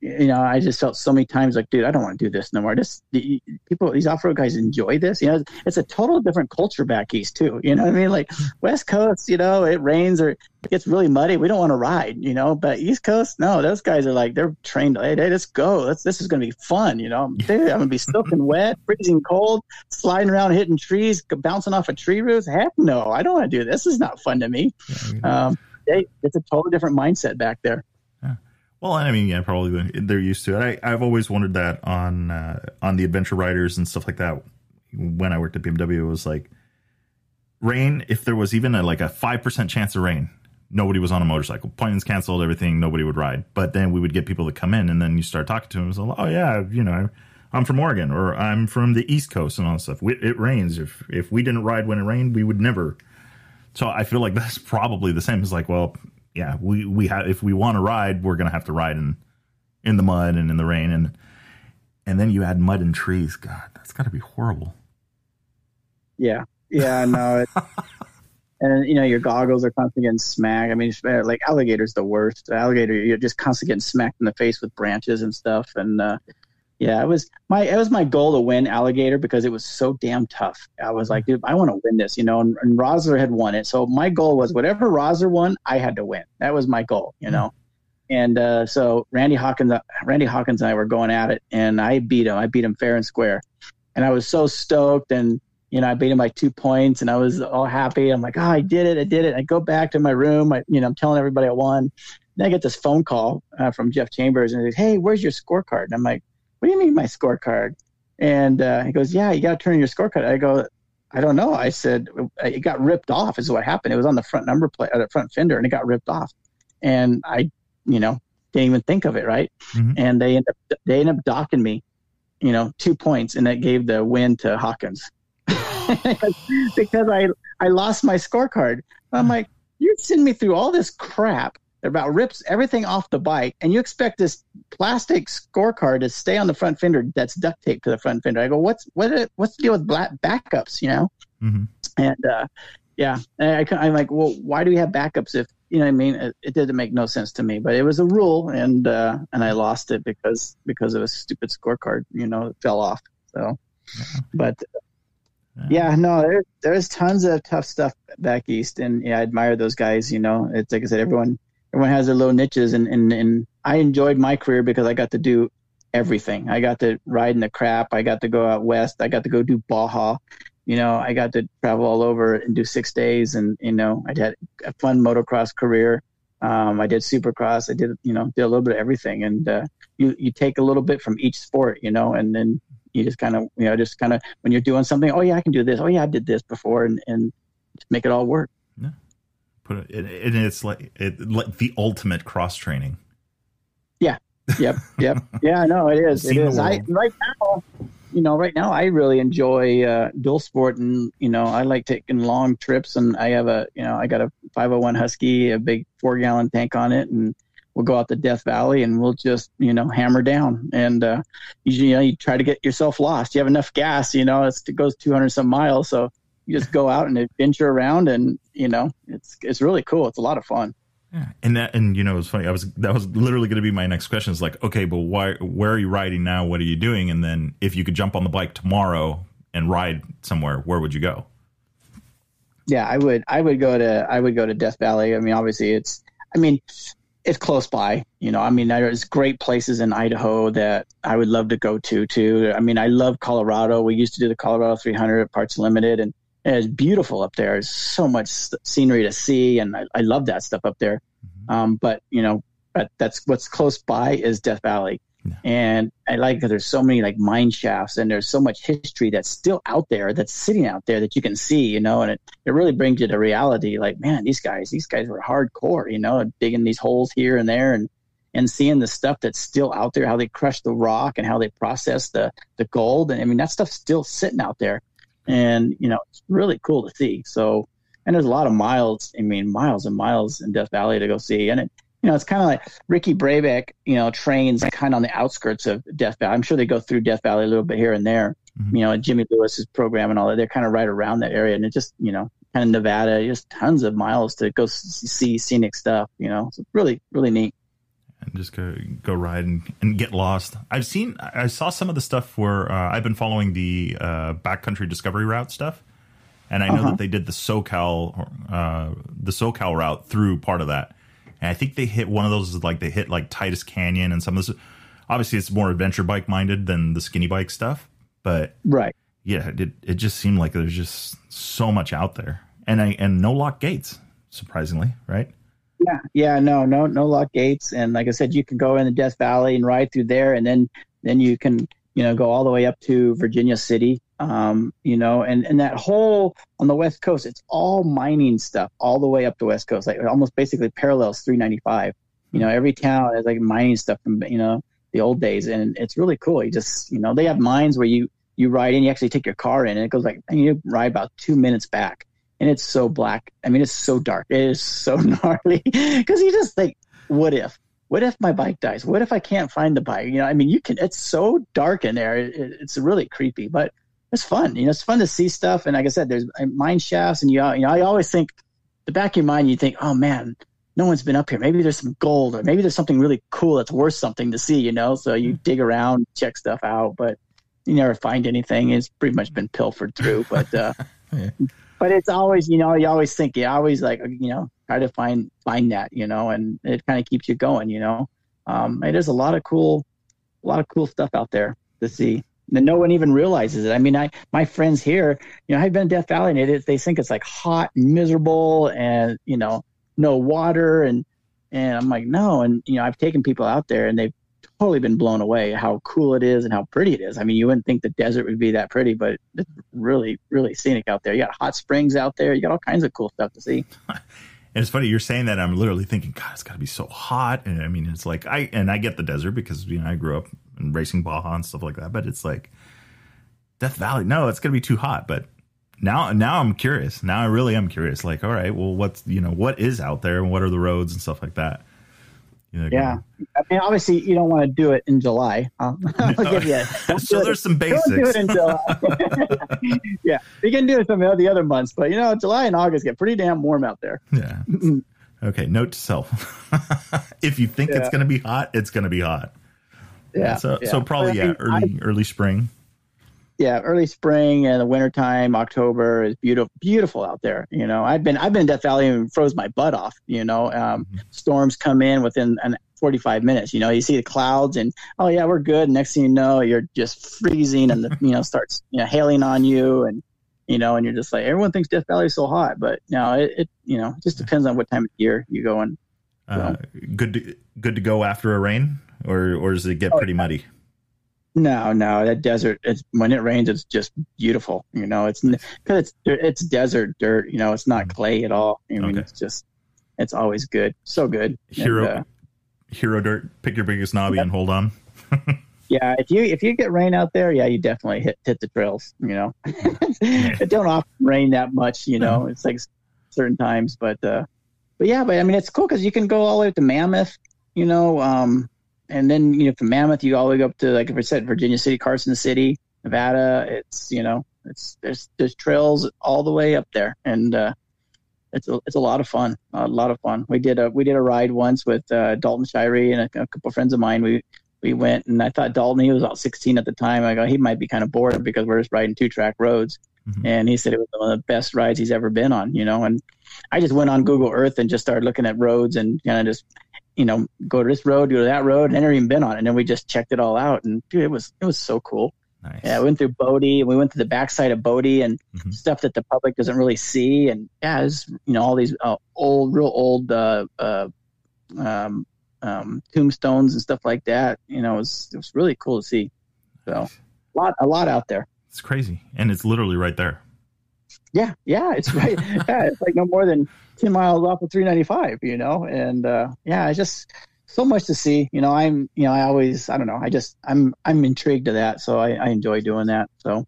you know, I just felt so many times like, dude, I don't want to do this no more. This the, people, these off road guys enjoy this. You know, it's a total different culture back east too. You know what I mean? Like West Coast, you know, it rains or it gets really muddy. We don't want to ride, you know. But East Coast, no, those guys are like they're trained. Hey, hey let's go. Let's, this is going to be fun. You know, dude, I'm going to be soaking wet, freezing cold, sliding around, hitting trees, bouncing off a tree roof. Heck no, I don't want to do this. This is not fun to me. Yeah, um, they, it's a totally different mindset back there. Well, I mean, yeah, probably they're used to it. I, I've always wondered that on uh, on the adventure riders and stuff like that. When I worked at BMW, it was like rain. If there was even a, like a five percent chance of rain, nobody was on a motorcycle. Plans canceled, everything. Nobody would ride. But then we would get people to come in, and then you start talking to them. So, oh yeah, you know, I'm from Oregon, or I'm from the East Coast, and all that stuff. It rains. If if we didn't ride when it rained, we would never. So I feel like that's probably the same. It's like, well, yeah, we we have if we want to ride, we're gonna have to ride in in the mud and in the rain and and then you add mud and trees. God, that's got to be horrible. Yeah, yeah, no. It, and you know your goggles are constantly getting smacked. I mean, like alligators, the worst. Alligator, you're just constantly getting smacked in the face with branches and stuff. And uh, Yeah, it was my it was my goal to win alligator because it was so damn tough. I was like, dude, I want to win this, you know. And, and Roeseler had won it, so my goal was whatever Roeseler won, I had to win. That was my goal, you know. And uh, so Randy Hawkins, Randy Hawkins and I were going at it, and I beat him. I beat him fair and square, and I was so stoked. And you know, I beat him by two points, and I was all happy. I'm like, oh, I did it, I did it. I go back to my room. I, you know, I'm telling everybody I won. Then I get this phone call uh, from Jeff Chambers, and he says, "Hey, where's your scorecard?" And I'm like, "What do you mean my scorecard?" And uh, he goes, "Yeah, you got to turn in your scorecard." I go, "I don't know." I said, "It got ripped off." Is what happened. It was on the front number plate, uh, the front fender, and it got ripped off. And I you know, didn't even think of it, right? Mm-hmm. And they end up they end up docking me, you know, two points, and that gave the win to Hawkins because I I lost my scorecard. I'm like, you send me through all this crap about rips everything off the bike, and you expect this plastic scorecard to stay on the front fender that's duct taped to the front fender. I go, what's what? What's the deal with black backups? You know, mm-hmm. and uh, yeah, and I, I'm like, well, why do we have backups if you know I mean? It, it, didn't make no sense to me, but it was a rule, and uh, and I lost it because because of a stupid scorecard. You know, it fell off. So, yeah. but yeah. yeah, no, there, there's tons of tough stuff back east, and yeah, I admire those guys. You know, it's like I said, everyone everyone has their little niches, and and and I enjoyed my career because I got to do everything. I got to ride in the crap. I got to go out west. I got to go do Baja you know, I got to travel all over and do six days, and you know, I had a fun motocross career. Um, I did supercross. I did, you know, did a little bit of everything, and uh, you you take a little bit from each sport, you know, and then you just kind of, you know, just kind of when you're doing something, oh yeah, I can do this. Oh yeah, I did this before, and and make it all work. Put it, and it's like it like the ultimate cross training. Yeah. Yep. Yep. yeah. No, it is. It is. I right now you know, right now I really enjoy uh, dual sport, and you know, I like taking long trips. And I have a, you know, I got a 501 Husky, a big four gallon tank on it, and we'll go out to Death Valley and we'll just, you know, hammer down. And uh, you, you know, you try to get yourself lost. You have enough gas, you know, it goes 200 some miles, so you just go out and adventure around, and you know, it's it's really cool. It's a lot of fun. Yeah, and that, and you know, it's funny. I was that was literally going to be my next question. Is like, okay, but why? Where are you riding now? What are you doing? And then, if you could jump on the bike tomorrow and ride somewhere, where would you go? Yeah, I would. I would go to. I would go to Death Valley. I mean, obviously, it's. I mean, it's close by. You know, I mean, there's great places in Idaho that I would love to go to. Too. I mean, I love Colorado. We used to do the Colorado 300 at Parts Limited, and and it's beautiful up there. There's so much scenery to see, and I, I love that stuff up there. Mm-hmm. Um, but you know, but that's what's close by is Death Valley, yeah. and I like that there's so many like mine shafts, and there's so much history that's still out there, that's sitting out there that you can see, you know, and it, it really brings you to reality. Like, man, these guys, these guys were hardcore, you know, digging these holes here and there, and and seeing the stuff that's still out there, how they crush the rock and how they process the the gold, and I mean that stuff's still sitting out there and you know it's really cool to see. So, and there's a lot of miles. I mean, miles and miles in Death Valley to go see, and it, you know, it's kind of like Ricky Brabec, you know, trains kind of on the outskirts of Death Valley. I'm sure they go through Death Valley a little bit here and there. Mm-hmm. You know, Jimmy Lewis's program and all that. They're kind of right around that area, and it just, you know, kind of Nevada, just tons of miles to go see scenic stuff. You know, it's really, really neat and just go go ride and, and get lost. I've seen I saw some of the stuff where uh, I've been following the uh, backcountry discovery route stuff, and I know uh-huh. that they did the SoCal uh, the SoCal route through part of that, and I think they hit one of those like they hit like Titus Canyon and some of this. Obviously, it's more adventure bike minded than the skinny bike stuff, but right, yeah, it it just seemed like there's just so much out there, and I and no lock gates, surprisingly, right? Yeah, yeah, no, no, no lock gates, and like I said, you can go in the Death Valley and ride through there, and then then you can you know go all the way up to Virginia City, um, you know, and and that whole on the West Coast, it's all mining stuff all the way up the West Coast, like almost basically parallels 395. You know, every town has like mining stuff from you know the old days, and it's really cool. You just you know they have mines where you you ride in, you actually take your car in, and it goes like and you ride about two minutes back and it's so black. I mean, it's so dark. It is so gnarly because you just think, what if? What if my bike dies? What if I can't find the bike? You know, I mean, you can. It's so dark in there. It, it's really creepy, but it's fun. You know, it's fun to see stuff. And like I said, there's uh, mine shafts, and you, you know, I always think the back of your mind, you think, oh man, no one's been up here. Maybe there's some gold, or maybe there's something really cool that's worth something to see. You know, so you dig around, check stuff out, but you never find anything. It's pretty much been pilfered through. But uh, yeah. But it's always you know you always think you always like you know try to find find that you know, and it kind of keeps you going. You know, um, there's a lot of cool, a lot of cool stuff out there to see. And no one even realizes it. I mean, I my friends here, you know, I've been in Death Valley, and it, they think it's like hot and miserable, and you know, no water, and and I'm like, no, and you know, I've taken people out there, and they've totally been blown away how cool it is and how pretty it is. I mean, you wouldn't think the desert would be that pretty, but it's really, really scenic out there. You got hot springs out there. You got all kinds of cool stuff to see. And it's funny you're saying that. I'm literally thinking, God, it's got to be so hot. And I mean, it's like I and I get the desert because you know I grew up in racing Baja and stuff like that. But it's like Death Valley. No, it's gonna be too hot. But now, now I'm curious. Now I really am curious. Like, all right, well, what's you know what is out there and what are the roads and stuff like that. You know, yeah, I mean, obviously, you don't want to do it in July. I'll, I'll give you. so there's it. some basics. Don't do it in July. yeah, you can do it some of the other months, but you know, July and August get pretty damn warm out there. Yeah. Mm-hmm. okay. Note to self: if you think yeah. it's going to be hot, it's going to be hot. Yeah. So, yeah. so probably yeah, early I, early spring yeah, early spring and the wintertime, October is beautiful, beautiful out there. You know, I've been I've been in Death Valley and froze my butt off. You know, um, mm-hmm. storms come in within an 45 minutes. You know, you see the clouds and oh yeah, we're good. Next thing you know, you're just freezing and the you know starts you know hailing on you and you know and you're just like everyone thinks Death Valley is so hot, but no, it, it you know it just depends on what time of year you go in. So. Uh, good to good to go after a rain, or or does it get oh, pretty muddy? No, no, that desert. It's when it rains, it's just beautiful. You know, it's because it's it's desert dirt. You know, it's not mm. clay at all. I mean, okay. it's just it's always good, so good. Hero, and, uh, hero dirt. Pick your biggest knobby yeah. and hold on. yeah, if you if you get rain out there, yeah, you definitely hit hit the trails. You know, it don't often rain that much. You know, it's like certain times, but uh, but yeah, but I mean, it's cool because you can go all the way up to Mammoth. You know, um, and then you know from Mammoth you all the way up to like if I said Virginia City, Carson City, Nevada. It's you know it's there's there's trails all the way up there, and uh, it's a, it's a lot of fun, a lot of fun. We did a we did a ride once with uh, Dalton Shirey and a, a couple of friends of mine. We we went and I thought Dalton he was about 16 at the time. I go he might be kind of bored because we're just riding two track roads, mm-hmm. and he said it was one of the best rides he's ever been on. You know, and I just went on Google Earth and just started looking at roads and kind of just you know, go to this road, go to that road, and never even been on it. And then we just checked it all out, and dude, it was it was so cool. Nice. Yeah, we went through Bodie, we went to the backside of Bodie, and mm-hmm. stuff that the public doesn't really see. And yeah, it's you know all these uh, old, real old uh, uh, um, um, tombstones and stuff like that. You know, it was it was really cool to see. So a lot a lot out there. It's crazy, and it's literally right there. Yeah, yeah, it's right. yeah, it's like no more than 10 miles off of 395, you know? And, uh, yeah, I just, so much to see, you know, I'm, you know, I always, I don't know, I just, I'm, I'm intrigued to that. So I, I enjoy doing that. So,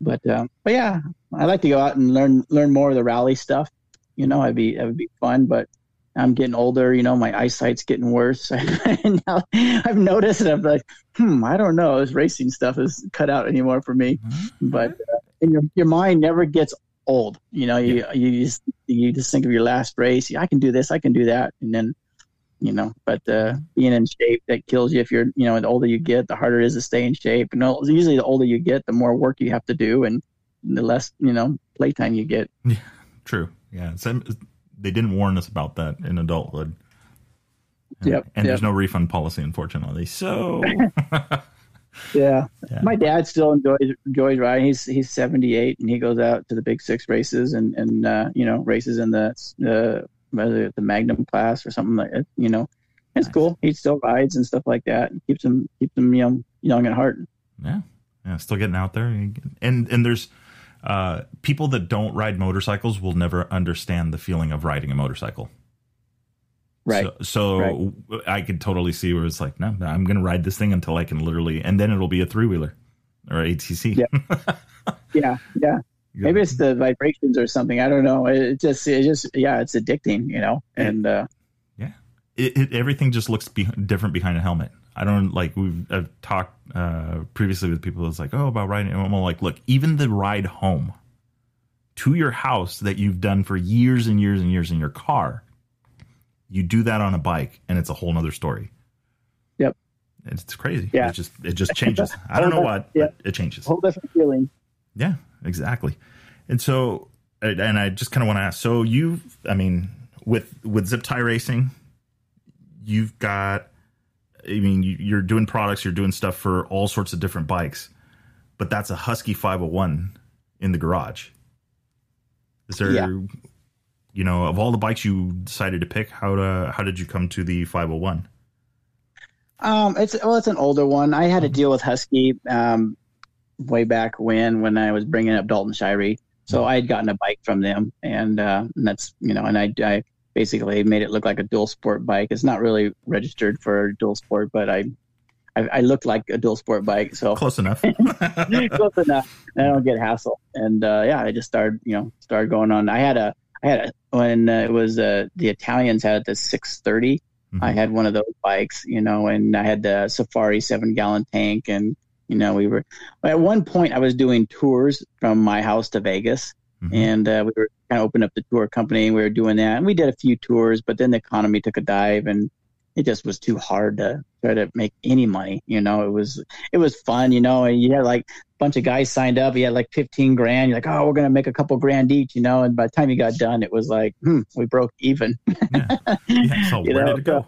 but, um, but yeah, I like to go out and learn, learn more of the rally stuff. You know, I'd be, it would be fun, but I'm getting older, you know, my eyesight's getting worse. and now I've noticed and I'm like, hmm, I don't know. This racing stuff is cut out anymore for me. Mm-hmm. But uh, your, your mind never gets old. You know, you yeah. you just you just think of your last race. I can do this. I can do that, and then you know. But uh, being in shape that kills you. If you're you know, the older you get, the harder it is to stay in shape. And usually, the older you get, the more work you have to do, and the less you know playtime you get. Yeah, true. Yeah, so they didn't warn us about that in adulthood. Yep. And yep. there's no refund policy, unfortunately. So Yeah. yeah. My dad still enjoys enjoys riding. He's he's 78 and he goes out to the big six races and and uh, you know races in the uh, the Magnum class or something like that. You know, it's nice. cool. He still rides and stuff like that. keeps him keeps him young young at heart. Yeah, yeah, still getting out there. And and there's uh, people that don't ride motorcycles will never understand the feeling of riding a motorcycle. Right. So, so right. I could totally see where it's like, no, I'm going to ride this thing until I can literally, and then it'll be a three wheeler or ATC. Yeah. yeah. Yeah. Maybe it's the vibrations or something. I don't know. It just, it just, yeah, it's addicting, you know, and, uh, yeah, it, it everything just looks be- different behind a helmet. I don't like we've I've talked uh, previously with people. It's like, oh, about riding. And I'm like, look, even the ride home to your house that you've done for years and years and years in your car You do that on a bike, and it's a whole nother story. Yep. It's crazy. Yeah. It just it just changes. I don't know what, Yeah. but it changes. Whole different feeling. Yeah, exactly. And so, and I just kind of want to ask. So you, I mean, with with Zip-Ty Racing, you've got. I mean, you- you're doing products, you're doing stuff for all sorts of different bikes, but that's a Husky 501 in the garage. Is there, Yeah. You know, of all the bikes you decided to pick, how to how did you come to the 501? Um, it's well, it's an older one. I had a deal with Husky um, way back when when I was bringing up Dalton Shirey. So I had gotten a bike from them, and, uh, and that's you know, and I, I basically made it look like a dual sport bike. It's not really registered for dual sport, but I, I, I look like a dual sport bike. So Close enough. close enough. I don't get hassle. And uh, yeah, I just started, you know, started going on. I had a, I had a when uh, it was uh, the Italians had the 630. I Mhm. had one of those bikes, you know, and I had the Safari seven gallon tank, and you know, we were at one point I was doing tours from my house to Vegas, Mhm. and uh, we were kind of opening up the tour company. And we were doing that, and we did a few tours, but then the economy took a dive, and it just was too hard to try to make any money. You know, it was it was fun, you know, and you had like bunch of guys signed up. He had like fifteen grand. You're like, oh, we're gonna make a couple grand each, you know. And by the time you got done, it was like, hmm, we broke even. yeah. yeah. So where know, did it go?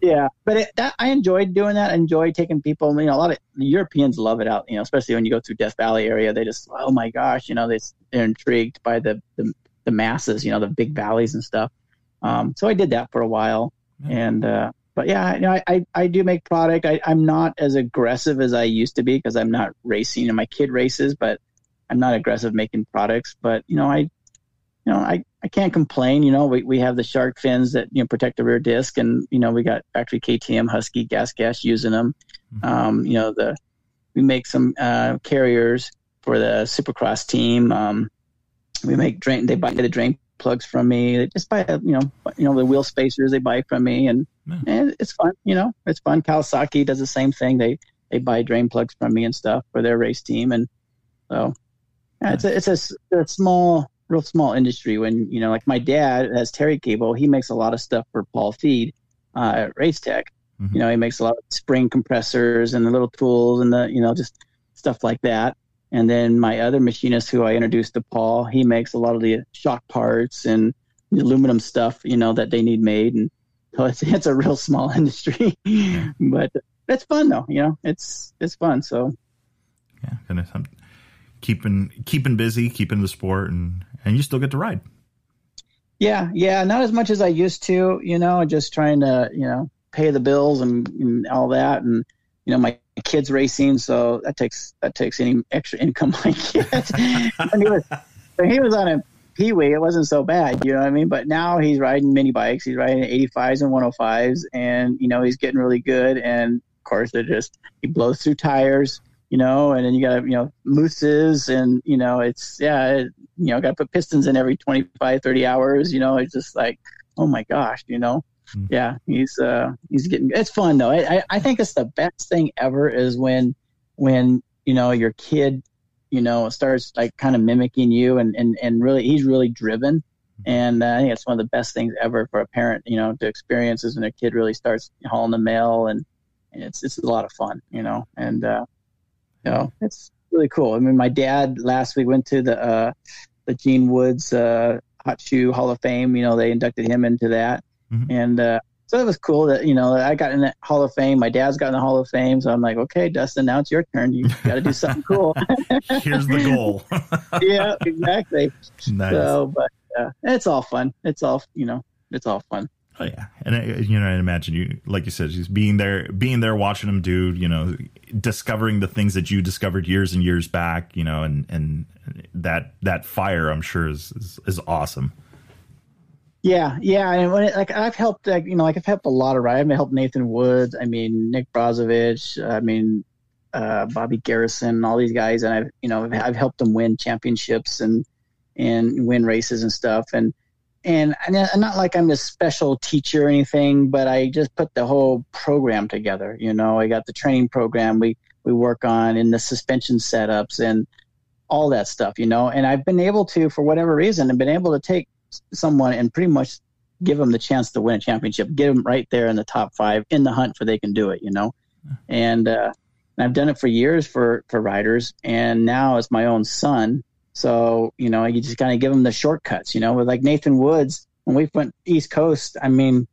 Yeah, but it, that, I enjoyed doing that. I enjoyed taking people. You know, a lot of the Europeans love it out. You know, especially when you go through Death Valley area, they just, oh my gosh, you know, they, they're intrigued by the, the the masses. You know, the big valleys and stuff. Um, so I did that for a while, Yeah. and uh, but yeah, you know, I, I I do make product. I, I'm not as aggressive as I used to be because I'm not racing. And my kid races, but I'm not aggressive making products. But you know, I you know, I, I can't complain. You know, we, we have the shark fins that, you know, protect the rear disc and, you know, we got factory KTM Husky gas gas using them. Mhm. Um, you know, the, we make some, uh, carriers for the supercross team. Um, we make drain, they buy the drain plugs from me. They just buy, you know, you know, the wheel spacers they buy from me and, Yeah. and it's fun, you know, it's fun. Kawasaki does the same thing. They, they buy drain plugs from me and stuff for their race team. And so, yeah, it's a, it's a a small, real small industry when, you know, like my dad has Terry Cable. He makes a lot of stuff for Paul Thede uh, at Race Tech. Mhm. You know, he makes a lot of spring compressors and the little tools and the, you know, just stuff like that. And then my other machinist who I introduced to Paul, he makes a lot of the shock parts and the aluminum stuff, you know, that they need made. And so it's, it's a real small industry, but it's fun though, you know, it's, it's fun. So yeah, kind of some, keeping keeping busy, keeping the sport, and and you still get to ride. Yeah, yeah, not as much as I used to, you know, just trying to, you know, pay the bills and, and all that, and you know, my kids racing, so that takes that takes any extra income I get. when he was when he was on a peewee, it wasn't so bad, you know what I mean? But now he's riding mini bikes, he's riding 85s and 105s, and you know, he's getting really good, and of course, they're just he blows through tires. You know, and then you got you know mousses, and you know it's yeah, it, you know, got to put pistons in every 25, 30 hours. You know, it's just like, oh my gosh, you know, Hmm. yeah, he's uh, he's getting. It's fun though. I, I I think it's the best thing ever is when when you know your kid, you know, starts like kind of mimicking you, and and and really he's really driven. And uh, I think it's one of the best things ever for a parent, you know, to experience is when a kid really starts hauling the mail, and, and it's it's a lot of fun, you know, and uh, you know, it's really cool. I mean, my dad last week went to the uh, the Gene Woods uh, Hot Shoe Hall of Fame. You know, they inducted him into that, Mhm. and uh, so it was cool that you know I got in the Hall of Fame. My dad's got in the Hall of Fame, so I'm like, okay, Dustin, now it's your turn. You got to do something cool. Here's the goal. yeah, exactly. nice. So, but uh, it's all fun. It's all you know. It's all fun. Oh yeah, and I, you know, I imagine you, like you said, just being there, being there, watching them do, you know, discovering the things that you discovered years and years back, you know, and and that that fire, I'm sure, is is, is awesome. Yeah, yeah, and it, like I've helped, like, you know, like I've helped a lot of riders. I've helped Nathan Woods. I mean, Nick Brozovich. I mean, uh, Bobby Garrison. All these guys, and I've, you know, I've, helped them win championships and and win races and stuff. And and and I'm not like I'm a special teacher or anything, but I just put the whole program together. You know, I got the training program we we work on in the suspension setups and all that stuff. You know, and I've been able to, for whatever reason, I've been able to take someone and pretty much give them the chance to win a championship, get them right there in the top five in the hunt for they can do it, you know. And uh, I've done it for years for for riders, and now it's my own son. So you know, you just kind of give them the shortcuts, you know. With like Nathan Woods, when we went East Coast, I mean,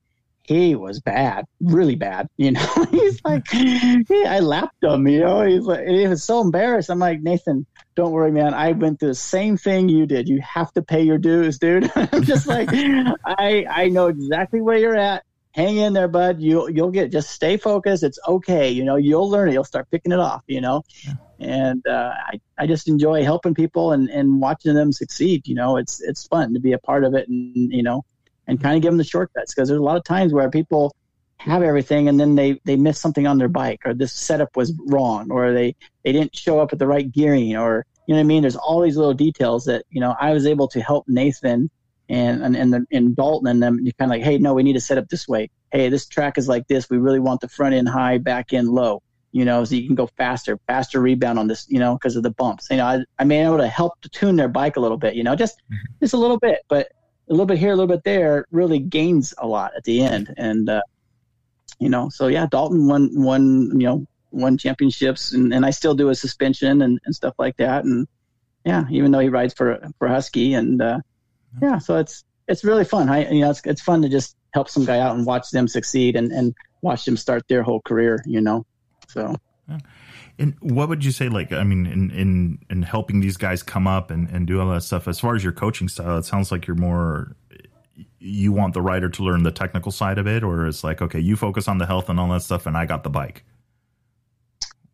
he was bad, really bad. You know, he's like, he, I lapped him. You know, he's like, he was so embarrassed. I'm like, Nathan, don't worry, man. I went through the same thing you did. You have to pay your dues, dude. I'm just like, I I know exactly where you're at. Hang in there, bud. You'll you'll get. Just stay focused. It's okay. You know, you'll learn it. You'll start picking it off. You know, yeah. and uh, I I just enjoy helping people and and watching them succeed. You know, it's it's fun to be a part of it, and you know and kind of give them the shortcuts because there's a lot of times where people have everything and then they they miss something on their bike or this setup was wrong or they they didn't show up at the right gearing or you know what I mean? There's all these little details that you know I was able to help Nathan and and and, the, and Dalton and them you kind of like hey no we need to set up this way. Hey this track is like this. We really want the front end high back end low you know so you can go faster faster rebound on this you know because of the bumps. You know I, I may able to help to tune their bike a little bit you know just mm-hmm. just a little bit but a little bit here, a little bit there, really gains a lot at the end. And uh, you know, so yeah, Dalton won won you know won championships, and, and I still do a suspension and, and stuff like that. And yeah, even though he rides for for Husky, and uh, yeah, so it's it's really fun. I you know it's it's fun to just help some guy out and watch them succeed and and watch them start their whole career. You know, so. Yeah. And what would you say, like, I mean, in in in helping these guys come up and and do all that stuff? As far as your coaching style, it sounds like you're more you want the rider to learn the technical side of it, or it's like, okay, you focus on the health and all that stuff, and I got the bike.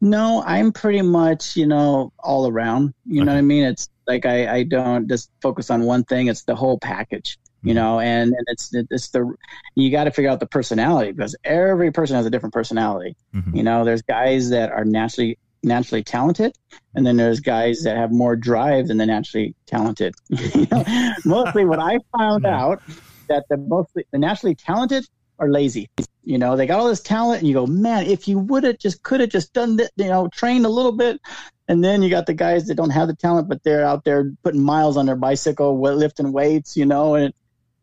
No, I'm pretty much, you know, all around. You okay. know what I mean? It's like I, I don't just focus on one thing. It's the whole package, you mm-hmm. know, and, and it's it's the you got to figure out the personality because every person has a different personality. Mm-hmm. You know, there's guys that are naturally naturally talented, and then there's guys that have more drive than the naturally talented. you know, mostly what I found out that the mostly the naturally talented are lazy. You know, they got all this talent, and you go, man, if you would have just could have just done that, you know, trained a little bit. And then you got the guys that don't have the talent, but they're out there putting miles on their bicycle, lifting weights, you know, and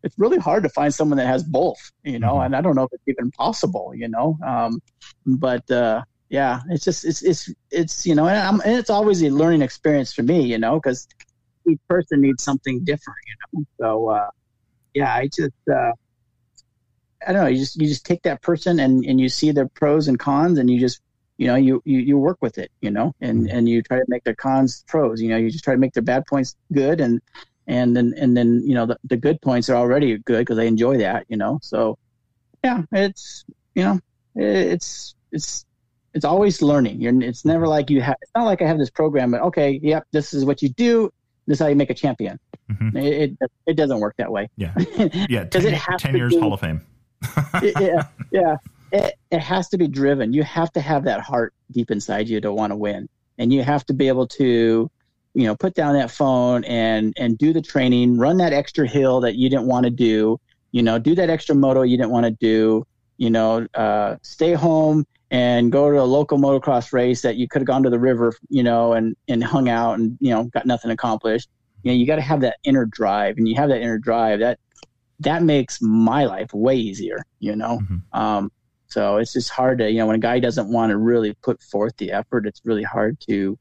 it's really hard to find someone that has both, you know, mm-hmm. and I don't know if it's even possible, you know. Um, but uh, yeah, it's just it's it's it's you know, and, and, it's always a learning experience for me, you know, because each person needs something different, you know. So uh, yeah, I just uh, I don't know. You just you just take that person and and you see their pros and cons, and you just you know you you, you work with it, you know, and mm-hmm. and you try to make their cons pros. You know, you just try to make their bad points good, and and then and then you know the, the good points are already good because they enjoy that, you know. So yeah, it's you know it's it's it's always learning. You're, it's never like you have. It's not like I have this program, but okay, yep, this is what you do. This is how you make a champion. Mm-hmm. It, it, it doesn't work that way. Yeah, yeah. Ten, it has 10 years be, Hall of Fame. yeah, yeah. It, it has to be driven. You have to have that heart deep inside you to want to win, and you have to be able to, you know, put down that phone and and do the training, run that extra hill that you didn't want to do. You know, do that extra moto you didn't want to do. You know, uh, stay home and go to a local motocross race that you could have gone to the river, you know, and and hung out and you know got nothing accomplished you know you got to have that inner drive and you have that inner drive that that makes my life way easier you know mm-hmm. um, so it's just hard to you know when a guy doesn't want to really put forth the effort it's really hard to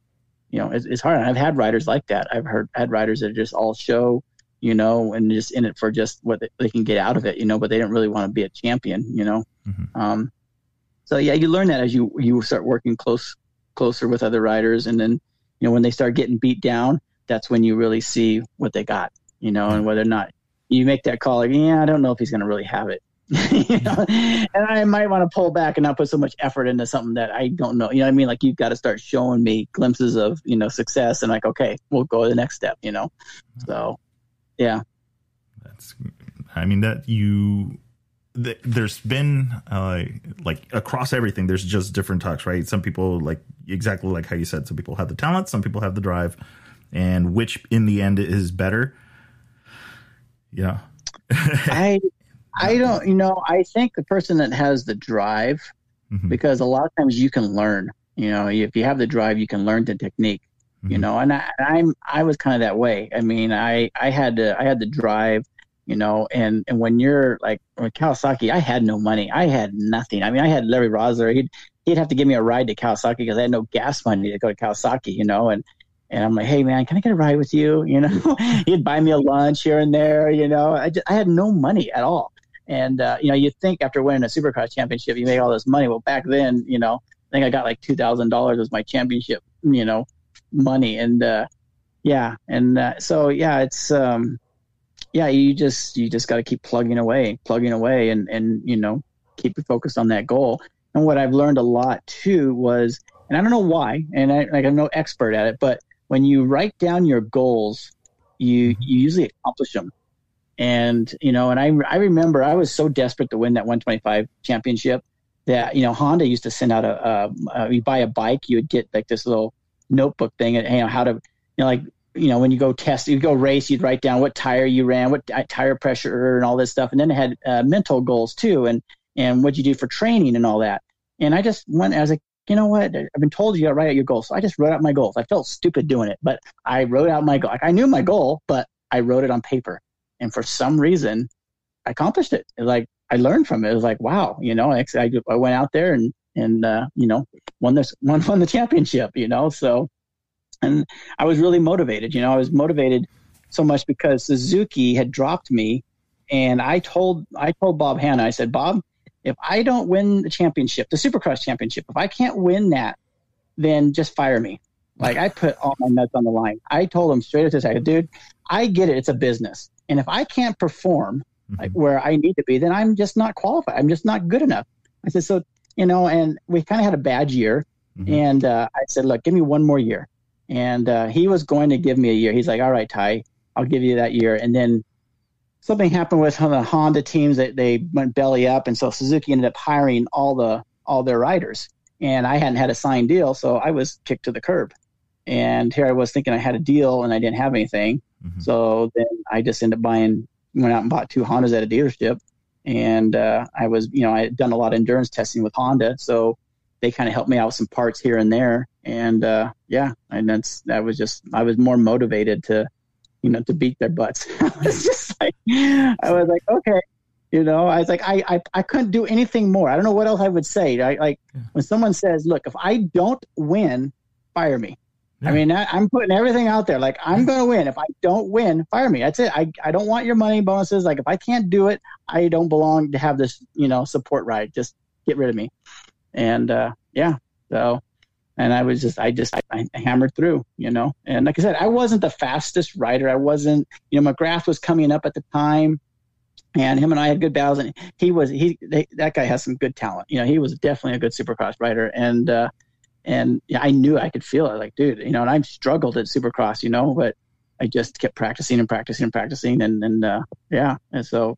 you know it's, it's hard. I've had riders like that. I've heard had riders that are just all show you know and just in it for just what they, can get out of it you know but they don't really want to be a champion you know? Mm-hmm. um, so yeah you learn that as you you start working close closer with other riders and then you know when they start getting beat down that's when you really see what they got, you know, and whether or not you make that call, like, yeah, I don't know if he's going to really have it. You know? And I might want to pull back and not put so much effort into something that I don't know. You know what I mean? Like you've got to start showing me glimpses of, you know, success and like, okay, we'll go to the next step, you know? So yeah. That's, I mean, that you, there's been uh, like across everything there's just different talks right some people like exactly like how you said some people have the talent some people have the drive and which in the end is better. Yeah. I I don't you know, I think the person that has the drive mm-hmm. because a lot of times you can learn, you know, if you have the drive you can learn the technique. Mm-hmm. You know, and I, I'm I was kind of that way. I mean, I I had to I had the drive you know, and, and when you're like with Kawasaki, I had no money. I had nothing. I mean, I had Larry Roeseler. He'd, he'd have to give me a ride to Kawasaki because I had no gas money to go to Kawasaki, you know, and, and I'm like, hey man, can I get a ride with you? You know, he'd buy me a lunch here and there. You know, I just, I had no money at all. And uh, you know, you think after winning a Supercross championship, you make all this money. Well, back then, you know, I think I got like two thousand dollars as my championship, you know, money. And uh, yeah, and uh, so yeah, it's um, yeah, you just you just got to keep plugging away, plugging away, and and you know, keep focused on that goal. And what I've learned a lot too was, and I don't know why, and I, like I'm no expert at it, but when you write down your goals, you mm-hmm. you usually accomplish them. And you know, and I I remember I was so desperate to win that 125 championship that you know Honda used to send out a, a, a you buy a bike, you would get like this little notebook thing, and you know how to you know like you know when you go test, you go race, you'd write down what tire you ran, what tire pressure, and all this stuff, and then it had uh, mental goals too, and and what you do for training and all that. And I just went, I was like, you know what? I've been told you got to write out your goals. So I just wrote out my goals. I felt stupid doing it, but I wrote out my goal. I knew my goal, but I wrote it on paper. And for some reason, I accomplished it. like I learned from it. It was like, wow, you know, I, I went out there and, and, uh, you know, won this, won, won the championship, you know? So, and I was really motivated, you know, I was motivated so much because Suzuki had dropped me and I told, I told Bob Hanna, I said, Bob, if I don't win the championship, the Supercross championship, if I can't win that, then just fire me. Like I put all my nuts on the line. I told him straight up to say, dude, I get it. It's a business. And if I can't perform mm-hmm. like, where I need to be, then I'm just not qualified. I'm just not good enough. I said, so, you know, and we kind of had a bad year. Mm-hmm. And uh, I said, look, give me one more year. And uh, he was going to give me a year. He's like, all right, Ty, I'll give you that year. And then something happened with the Honda teams that they went belly up, and so Suzuki ended up hiring all the all their riders. And I hadn't had a signed deal, so I was kicked to the curb. And here I was thinking I had a deal and I didn't have anything. Mm-hmm. So then I just ended up buying, went out and bought two Hondas at a dealership. And uh, I was, you know, I had done a lot of endurance testing with Honda. So they kind of helped me out with some parts here and there. And uh, yeah, and that's, that was just, I was more motivated to, you know, to beat their butts. I was just like, I was like, okay, you know, I was like, I, I, I couldn't do anything more. I don't know what else I would say. I, like yeah. when someone says, look, if I don't win, fire me. Yeah. I mean, I, am putting everything out there. Like I'm going to win. If I don't win, fire me. That's it. I, I don't want your money bonuses. Like if I can't do it, I don't belong to have this, you know, support ride. Just get rid of me. And, uh, yeah. So and I was just I just I, I, hammered through, you know. And like I said, I wasn't the fastest rider. I wasn't, you know, McGrath was coming up at the time, and him and I had good battles. And he was he they, that guy has some good talent. You know, he was definitely a good Supercross rider, and uh, and yeah, I knew I could feel it. Like, dude, you know, and I've struggled at Supercross, you know, but I just kept practicing and practicing and practicing, and and uh, yeah, and so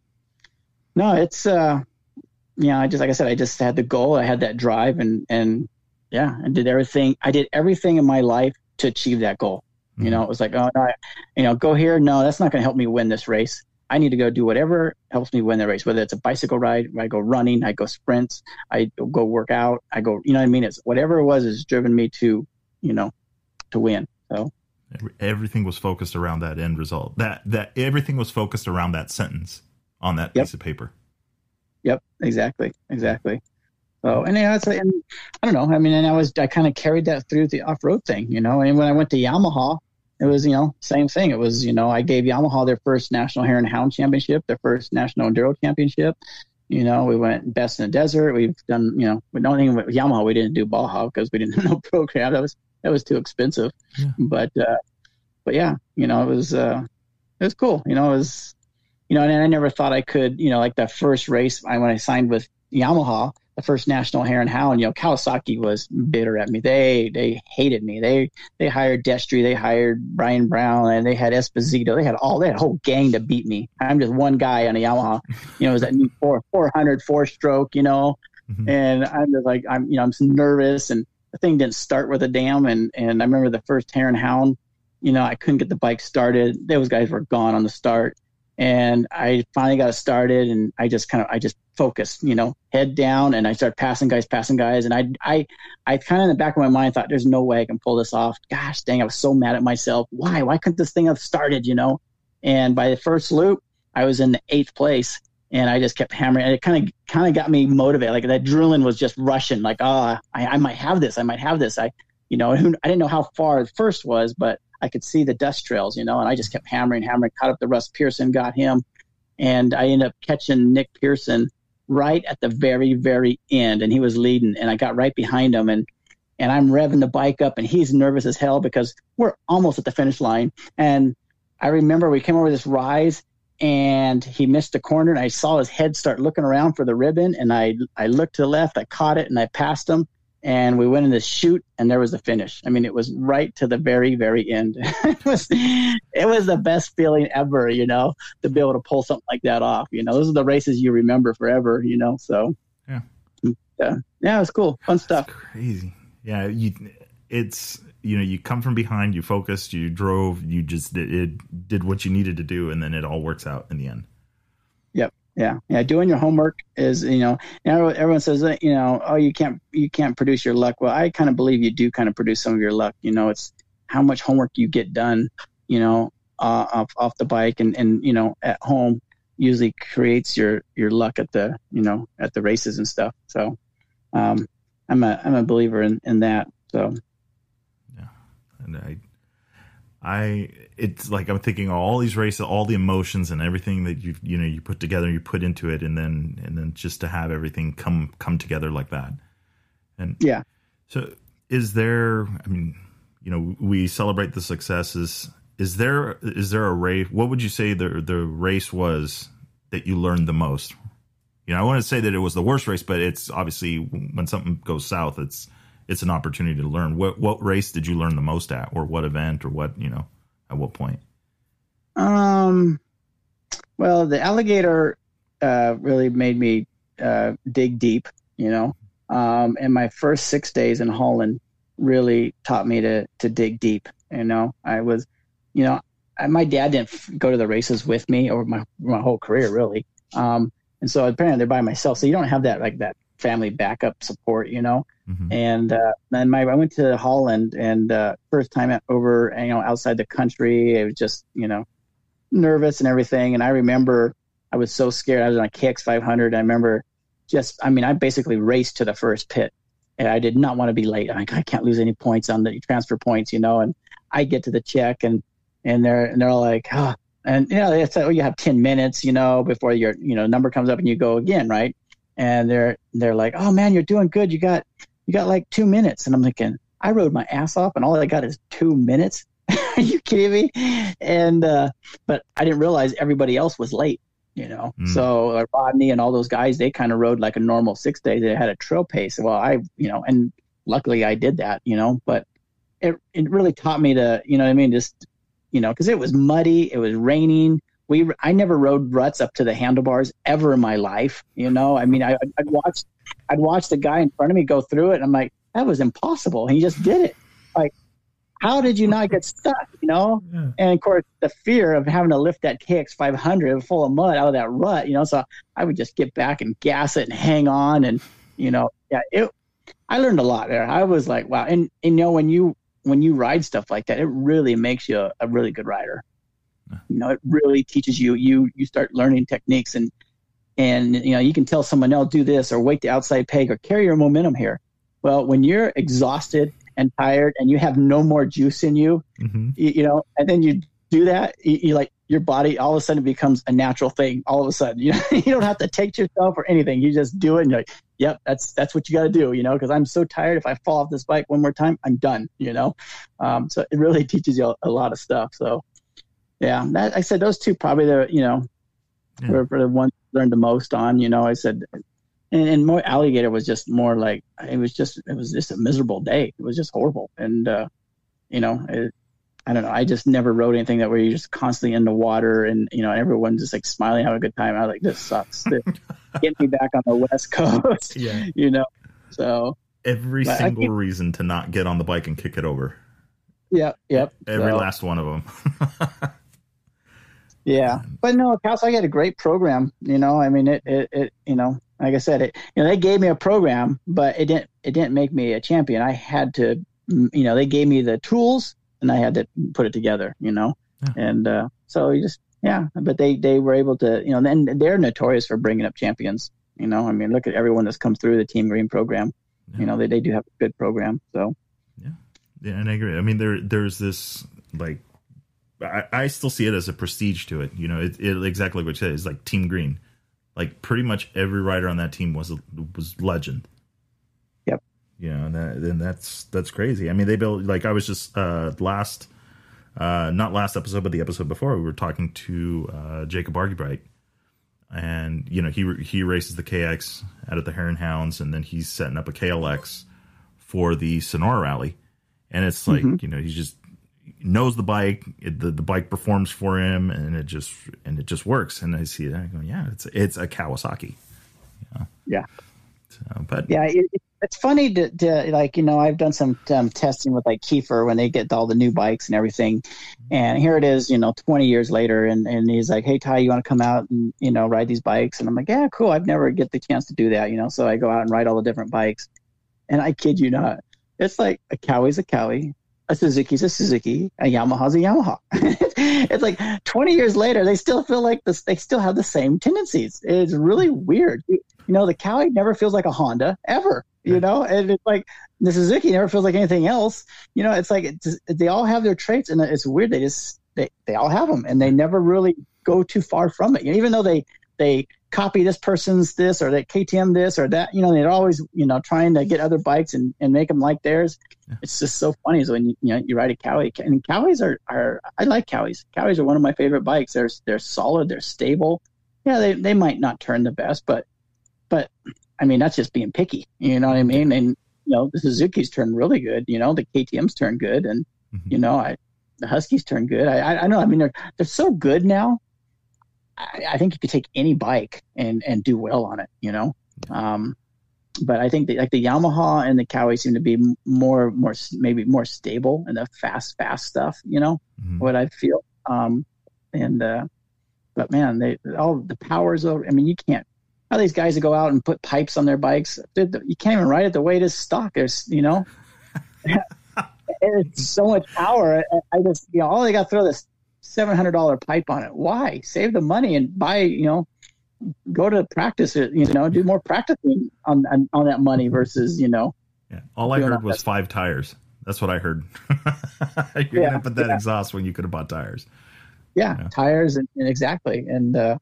no, it's uh, yeah, I just like I said, I just had the goal, I had that drive, and and yeah, I did everything. I did everything in my life to achieve that goal. Mm-hmm. You know, it was like, oh, no, I, you know, go here. No, that's not going to help me win this race. I need to go do whatever helps me win the race, whether it's a bicycle ride, I go running, I go sprints, I go work out, I go, you know what I mean? It's whatever it was has driven me to, you know, to win. So everything was focused around that end result. That that everything was focused around that sentence on that yep. piece of paper. Yep, exactly, exactly. So, and yeah, it's and I don't know. I mean, and I was I kind of carried that through the off road thing, you know. And when I went to Yamaha, it was you know same thing. It was you know I gave Yamaha their first national hare and hound championship, their first national enduro championship. You know, we went best in the desert. We've done you know we don't even with Yamaha we didn't do Baja because we didn't have no program. That was that was too expensive. Yeah. But uh, but yeah, you know it was uh, it was cool. You know it was you know and I never thought I could you know like that first race I when I signed with Yamaha the first national hare and hound, you know, Kawasaki was bitter at me. They they hated me. They they hired Destry, they hired Brian Brown, and they had Esposito. They had all they had a whole gang to beat me. I'm just one guy on a Yamaha. You know, it was that new four four hundred four stroke. You know, mm-hmm. and I'm just like I'm you know I'm nervous, and the thing didn't start with a dam. And and I remember the first hare and hound. You know, I couldn't get the bike started. Those guys were gone on the start and I finally got started and I just kind of I just focused, you know, head down and I started passing guys, passing guys and I I I kind of in the back of my mind thought there's no way I can pull this off. Gosh dang, I was so mad at myself. Why? Why couldn't this thing have started, you know? And by the first loop, I was in the eighth place and I just kept hammering. And it kind of kind of got me motivated. Like that adrenaline was just rushing. Like, oh, I, I might have this. I might have this. I, you know, I didn't know how far the first was, but I could see the dust trails, you know, and I just kept hammering, hammering. Caught up the Russ Pearson, got him, and I ended up catching Nick Pearson right at the very, very end, and he was leading, and I got right behind him, and and I'm revving the bike up, and he's nervous as hell because we're almost at the finish line, and I remember we came over this rise, and he missed a corner and I saw his head start looking around for the ribbon and I I looked to the left, I caught it and I passed him and we went in the shoot and there was the finish. I mean it was right to the very, very end. it was it was the best feeling ever, you know, to be able to pull something like that off. You know, those are the races you remember forever, you know. So yeah. Uh, yeah, it was cool. Fun stuff. That's crazy. Yeah, you it's you know you come from behind you focused you drove you just did, it did what you needed to do and then it all works out in the end yeah. Yeah doing your homework is you know everyone says that you know oh you can't you can't produce your luck. Well i kind of believe you do kind of produce some of your luck you know it's how much homework you get done you know uh, off off the bike and and you know at home usually creates your your luck at the you know at the races and stuff. So um i'm a i'm a believer in in that so. Yeah, and I, I, it's like I'm thinking all these races, all the emotions and everything that you you know you put together, you put into it, and then and then just to have everything come come together like that, and yeah. So is there? I mean, you know, we celebrate the successes. Is there is there a race? What would you say the the race was that you learned the most? You know, I want to say that it was the worst race, but it's obviously when something goes south, it's it's an opportunity to learn. What what race did you learn the most at, or what event, or what you know, at what point? Um, well, the alligator uh, really made me uh, dig deep. You know, um, and my first six days in Holland really taught me to to dig deep. You know, I was, you know, I, my dad didn't go to the races with me over my my whole career really. Um, and so apparently they're by myself. So you don't have that like that family backup support, you know. Mm-hmm. And uh, then my I went to Holland and uh, first time over, you know, outside the country. It was just you know nervous and everything. And I remember I was so scared. I was on a KX 500. I remember just I mean I basically raced to the first pit. And I did not want to be late. I'm I can't lose any points on the transfer points, you know. And I get to the check and and they're and they're all like, oh. and you know, they said, oh, you have 10 minutes, you know, before your you know number comes up and you go again, right? And they're they're like, oh man, you're doing good. You got you got like two minutes. And I'm thinking, I rode my ass off and all I got is two minutes. Are you kidding me? And, uh, but I didn't realize everybody else was late, you know? Mm. So uh, Rodney and all those guys, they kind of rode like a normal six day. They had a trail pace. Well, I, you know, and luckily I did that, you know, but it, it really taught me to, you know I mean? Just, you know, cause it was muddy, it was raining. We, I never rode ruts up to the handlebars ever in my life. You know, I mean, I, I'd watched I'd watch the guy in front of me go through it, and I'm like, that was impossible. He just did it. Like, how did you not get stuck? You know? Yeah. And of course, the fear of having to lift that KX 500 full of mud out of that rut. You know, so I would just get back and gas it and hang on, and you know, yeah, it. I learned a lot there. I was like, wow, and, and you know, when you when you ride stuff like that, it really makes you a, a really good rider. You know, it really teaches you you you start learning techniques and and you know you can tell someone else do this or wait the outside peg or carry your momentum here. Well when you're exhausted and tired and you have no more juice in you mm-hmm. you, you, know and then you do that you, you, like your body all of a sudden becomes a natural thing all of a sudden. You know you don't have to take yourself or anything. You just do it and you're like yep that's that's what you got to do you know because i'm so tired. If i fall off this bike one more time i'm done you know? Um, so it really teaches you a, a lot of stuff so yeah that, i said those two probably the you know yeah. were, were the ones learned the most on. You know, I said, and, and more alligator was just more like it was just it was just a miserable day. It was just horrible, and uh, you know, it, I don't know. I just never wrote anything that where you're just constantly in the water and you know everyone's just like smiling, having a good time. I was like, this sucks. Get me back on the west coast. Yeah, you know. So every single reason to not get on the bike and kick it over. Yeah, yep. Every so, last one of them. Yeah, but no, Cal I had a great program. You know, I mean, it, it, it, you know, like I said, it, you know, they gave me a program, but it didn't, it didn't make me a champion. I had to, you know, they gave me the tools, and I had to put it together. You know, yeah. and uh, so you just, yeah, but they they were able to, you know, and they're notorious for bringing up champions. You know, I mean, look at everyone that's come through the Team Green program. Yeah. You know, they, they do have a good program. So, yeah, yeah, and I agree. I mean, there there's this like, I, I still see it as a prestige to it. You know, it, it exactly what you said is like Team Green. Like pretty much every rider on that team was a, was legend. Yep. You know, and, that, and that's that's crazy. I mean, they built like I was just uh last uh, not last episode, but the episode before, we were talking to uh, Jacob Argubright, and you know he he races the KX out at the Hare and Hounds, and then he's setting up a KLX for the Sonora Rally, and it's like mm-hmm. you know he just knows the bike, it, the the bike performs for him, and it just and it just works. And I see that, I go, yeah, it's it's a Kawasaki. Yeah. Yeah. So, but yeah, it, it's funny to, to, like you know I've done some um, testing with like Keefer when they get all the new bikes and everything, and here it is you know 20 years later and and he's like hey Ty you want to come out and you know ride these bikes and I'm like yeah cool I've never get the chance to do that you know so I go out and ride all the different bikes, and I kid you not it's like a Kawi's a Kawi, a Suzuki's a Suzuki, a Yamaha's a Yamaha. it's like 20 years later they still feel like this they still have the same tendencies. It's really weird. You, know the Kawi never feels like a Honda ever you know and it's like the suzuki never feels like anything else you know it's like it's, they all have their traits and it's weird they just they, they all have them and they never really go too far from it You know, even though they they copy this person's this or they ktm this or that you know they're always you know trying to get other bikes and, and make them like theirs yeah. it's just so funny so when you, you know you ride a Kawi and Kawis are, are i like Kawis. Kawis are one of my favorite bikes they're they're solid they're stable yeah they, they might not turn the best but but I mean, that's just being picky. You know what I mean? And you know, the Suzuki's turned really good. You know, the KTM's turned good, and mm-hmm. you know, I the Huskies turned good. I, I, I know. I mean, they're they're so good now. I, I, think you could take any bike and and do well on it. You know. Um, but I think the, like the Yamaha and the Kawi seem to be more more maybe more stable in the fast fast stuff. You know mm-hmm. what I feel. Um, and uh, but man, they all the powers over. I mean, you can't how these guys that go out and put pipes on their bikes, you can't even ride it the way it is stock. There's, you know, it's so much power. I just, you know, all they got to throw this seven hundred dollar pipe on it. Why? Save the money and buy, you know, go to practice it. You know, do more practicing on on, on that money versus, you know. Yeah. All I heard was five tires. That's what I heard. You're yeah, gonna put that yeah. exhaust when you could have bought tires. Yeah, yeah. tires and, and, exactly. And uh,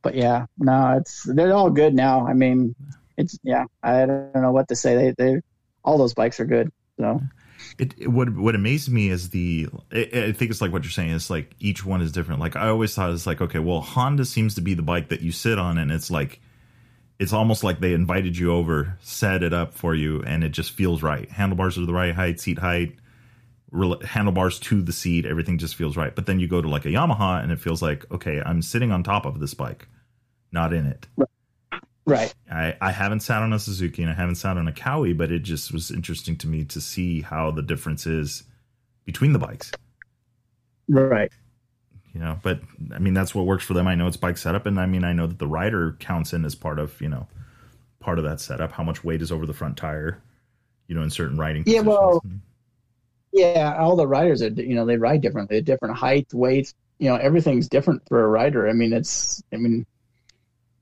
but yeah, no, it's they're all good now. I mean, it's yeah, I don't know what to say. They they all those bikes are good. So it, it what what amazes me is the it, I think it's like what you're saying. It's like each one is different. Like I always thought it's like okay, well Honda seems to be the bike that you sit on, and it's like it's almost like they invited you over, set it up for you, and it just feels right. Handlebars are the right height, seat height, handlebars to the seat, everything just feels right. But then you go to like a Yamaha and it feels like, okay, I'm sitting on top of this bike, not in it. Right. I, I haven't sat on a Suzuki and I haven't sat on a Kawi, but it just was interesting to me to see how the difference is between the bikes. Right. You know, but I mean that's what works for them. I know it's bike setup, and I mean I know that the rider counts in as part of you know part of that setup. How much weight is over the front tire, you know, in certain riding. Yeah, positions. well, yeah, all the riders are you know they ride differently, different height, weights. You know, everything's different for a rider. I mean, it's I mean,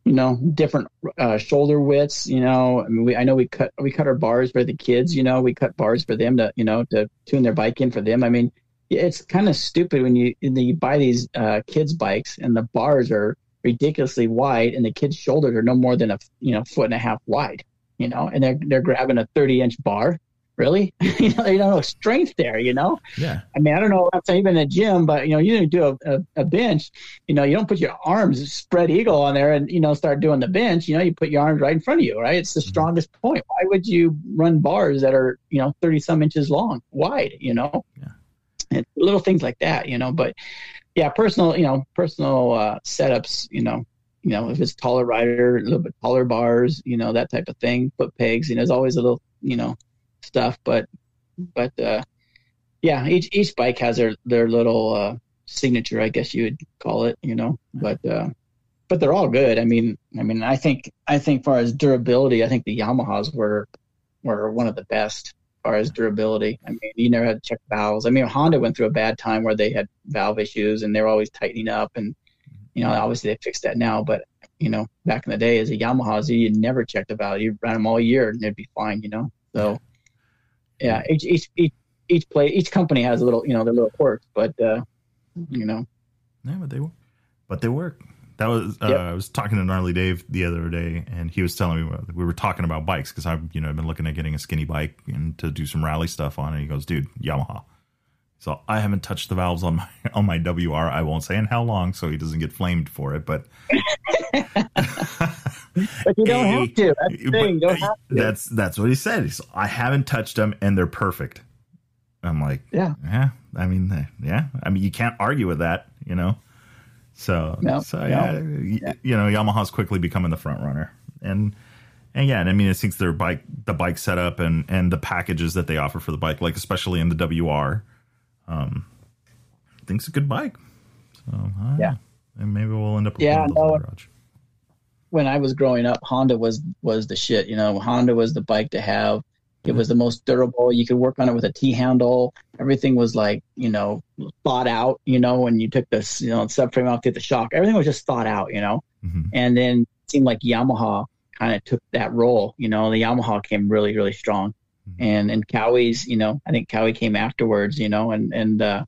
you know, different uh, shoulder widths. You know, I mean, we I know we cut we cut our bars for the kids. You know, we cut bars for them to you know to tune their bike in for them. I mean, it's kind of stupid when you you buy these uh, kids bikes and the bars are ridiculously wide and the kids' shoulders are no more than a you know foot and a half wide. You know, and they're they're grabbing a 30 inch bar really? you know, you don't know strength there, you know? Yeah. I mean, I don't know if I've even in a gym, but, you know, you do a, a, a, bench, you know, you don't put your arms spread eagle on there and, you know, start doing the bench. You know, you put your arms right in front of you, right? It's the mm-hmm. strongest point. Why would you run bars that are, you know, 30 some inches long, wide, you know? Yeah. And little things like that, you know, but yeah, personal, you know, personal uh, setups, you know, you know, if it's taller rider, a little bit taller bars, you know, that type of thing, foot pegs, and there's always a little, you know, stuff. But but uh, yeah, each each bike has their their little uh, signature, I guess you would call it. You know, but uh, but they're all good. I mean, I mean, I think I think far as durability, I think the Yamahas were were one of the best far as durability. I mean, you never had to check valves. I mean, Honda went through a bad time where they had valve issues and they were always tightening up and you know, obviously they fixed that now, but you know, back in the day as a Yamaha, you never check the valve. You ran them all year and they'd be fine, you know? So yeah, each, each, each, each play, each company has a little, you know, their little quirks, but, uh, you know, yeah, but they, but they work. That was uh, yep. I was talking to gnarly Dave the other day, and he was telling me we were talking about bikes because I've you know I've been looking at getting a skinny bike and to do some rally stuff on it. He goes, "Dude, Yamaha." So I haven't touched the valves on my on my WR. I won't say in how long, so he doesn't get flamed for it. But but you don't have to. That's the thing. You don't have to. That's that's what he said. He's, I haven't touched them, and they're perfect. I'm like, yeah, yeah. I mean, yeah. I mean, you can't argue with that, you know. So, no, so yeah, yeah, you know, Yamaha's quickly becoming the front runner, and and yeah, I mean, it seems their bike, the bike setup, and and the packages that they offer for the bike, like especially in the WR, um, I think it's a good bike. So uh, yeah, and maybe we'll end up with yeah. No, when I was growing up, Honda was was the shit. You know, Honda was the bike to have. It was the most durable. You could work on it with a T handle. Everything was like, you know, thought out, you know, when you took this, you know, subframe off, get the shock. Everything was just thought out, you know. Mm-hmm. And then it seemed like Yamaha kind of took that role, you know, the Yamaha came really, really strong. Mm-hmm. And and Kawi's. you know, I think Kawi came afterwards, you know, and and uh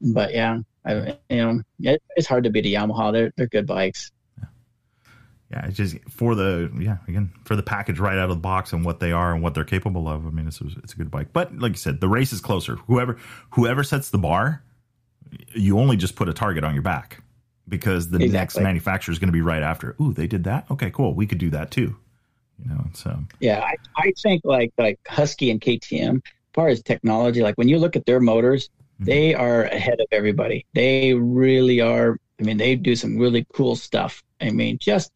but yeah, I, you know, it, it's hard to beat a Yamaha. They're they're good bikes yeah, it's just for the yeah again for the package right out of the box and what they are and what they're capable of. I mean, it's it's a good bike, but like you said, the race is closer. Whoever whoever sets the bar, you only just put a target on your back because the exactly. next manufacturer is going to be right after. Ooh, they did that. Okay, cool. We could do that too. You know, so yeah, I, I think like like Husky and KTM, as far as technology, like when you look at their motors, mm-hmm. they are ahead of everybody. They really are. I mean, they do some really cool stuff I mean, just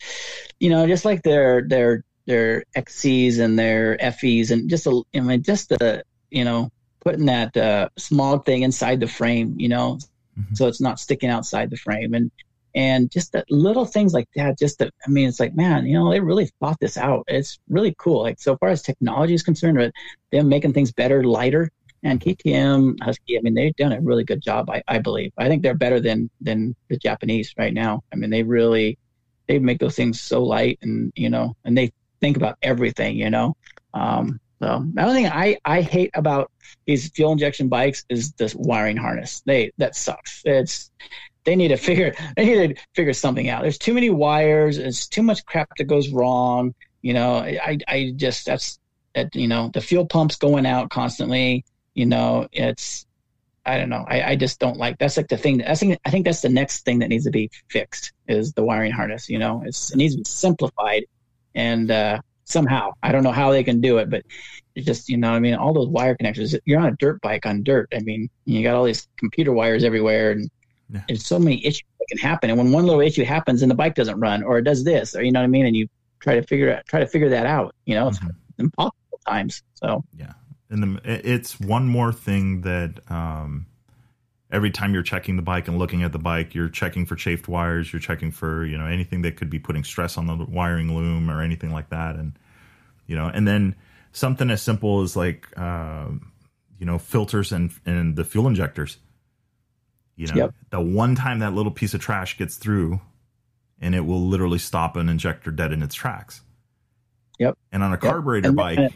you know, just like their their their XCs and their FEs, and just a, I mean, just the you know, putting that uh, small thing inside the frame, you know, mm-hmm. so it's not sticking outside the frame, and and just the little things like that. Just that, I mean, it's like, man, you know, they really thought this out. It's really cool. Like so far as technology is concerned, but them making things better, lighter. And KTM, Husky, I mean, they've done a really good job. I, I believe. I think they're better than than the Japanese right now. I mean, they really they make those things so light and you know and they think about everything you know? Um, so the only thing I, I hate about these fuel injection bikes is this wiring harness. They that sucks. It's they need to figure they need to figure something out. There's too many wires. It's too much crap that goes wrong. You know i i just that's that you know the fuel pumps going out constantly. You know it's I don't know. I, I just don't like that's like the thing. That's I think that's the next thing that needs to be fixed is the wiring harness. You know, it's, it needs to be simplified, and uh, somehow I don't know how they can do it, but it's just you know I mean all those wire connections. You're on a dirt bike on dirt. I mean you got all these computer wires everywhere, and yeah. there's so many issues that can happen. And when one little issue happens, and the bike doesn't run, or it does this, or you know what I mean, and you try to figure out try to figure that out. You know, it's mm-hmm. impossible times. So yeah and the, it's one more thing that um, every time you're checking the bike and looking at the bike, you're checking for chafed wires, you're checking for you know anything that could be putting stress on the wiring loom or anything like that, and you know, and then something as simple as like uh, you know filters and and the fuel injectors. You know, yep. the one time that little piece of trash gets through, and it will literally stop an injector dead in its tracks. Yep. And on a carburetor yep. bike,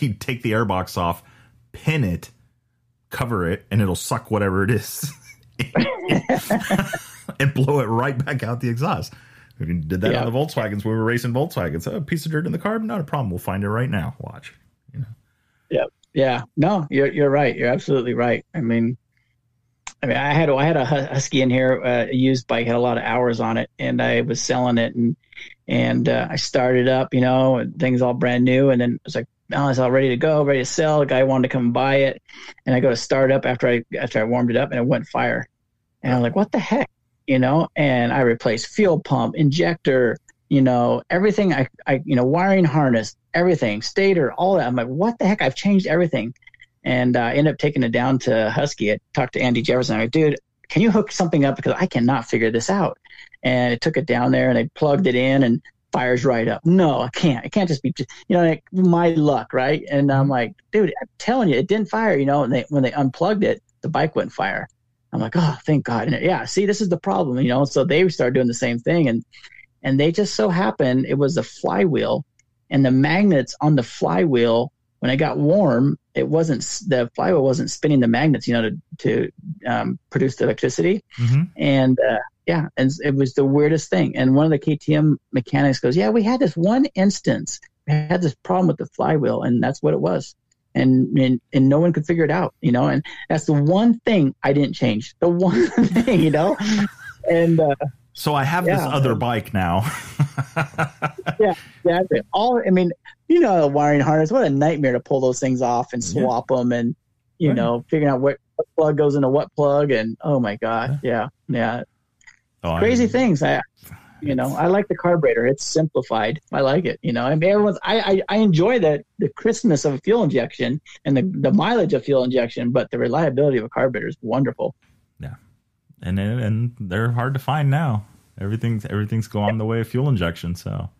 you take the airbox off, pin it, cover it, and it'll suck whatever it is and blow it right back out the exhaust. We did that on the Volkswagens when we were racing Volkswagens. Oh, a piece of dirt in the carb, not a problem. We'll find it right now. Watch. You know. Yeah. Yeah. No, you're you're right. You're absolutely right. I mean, I mean, I had I had a husky in here, uh, a used bike, had a lot of hours on it, and I was selling it, and and uh, I started up, you know, and things all brand new, and then it was like, oh, it's all ready to go, ready to sell. The guy wanted to come buy it, and I go to start up after I after I warmed it up, and it went fire, and I'm like, what the heck, you know? And I replaced fuel pump, injector, you know, everything. I I you know, wiring harness, everything, stator, all that. I'm like, what the heck? I've changed everything and uh, I ended up taking it down to Husky. I talked to Andy Jefferson. I go, dude, can you hook something up because I cannot figure this out? And I took it down there and they plugged it in and fires right up. No, I can't. It can't just be, you know, like my luck, right? And I'm mm-hmm. like, dude, I'm telling you, it didn't fire. You know, and they when they unplugged it, the bike wouldn't fire. I'm like, oh, thank God. And yeah, see, this is the problem, you know. So they started doing the same thing, and and they just so happened it was the flywheel, and the magnets on the flywheel when it got warm, it wasn't the flywheel wasn't spinning the magnets, you know, to to um, produce the electricity, mm-hmm. and uh, yeah, and it was the weirdest thing. And one of the KTM mechanics goes, yeah, we had this one instance, we had this problem with the flywheel, and that's what it was and, and and no one could figure it out, you know. And that's the one thing I didn't change. The one thing, you know. And uh, so I have yeah, this other bike now. yeah, yeah. All I mean, you know, wiring harness. What a nightmare to pull those things off and swap yeah. them, and you right. know, figuring out what, what, plug goes into what plug, and oh my god, yeah, yeah. yeah. Oh, Crazy I mean, things. I you know, I like the carburetor. It's simplified. I like it. You know, I mean, everyone's. I I, I enjoy the the crispness of a fuel injection and the the mileage of fuel injection, but the reliability of a carburetor is wonderful. Yeah, and and they're hard to find now. Everything's everything's going the way of fuel injection. So.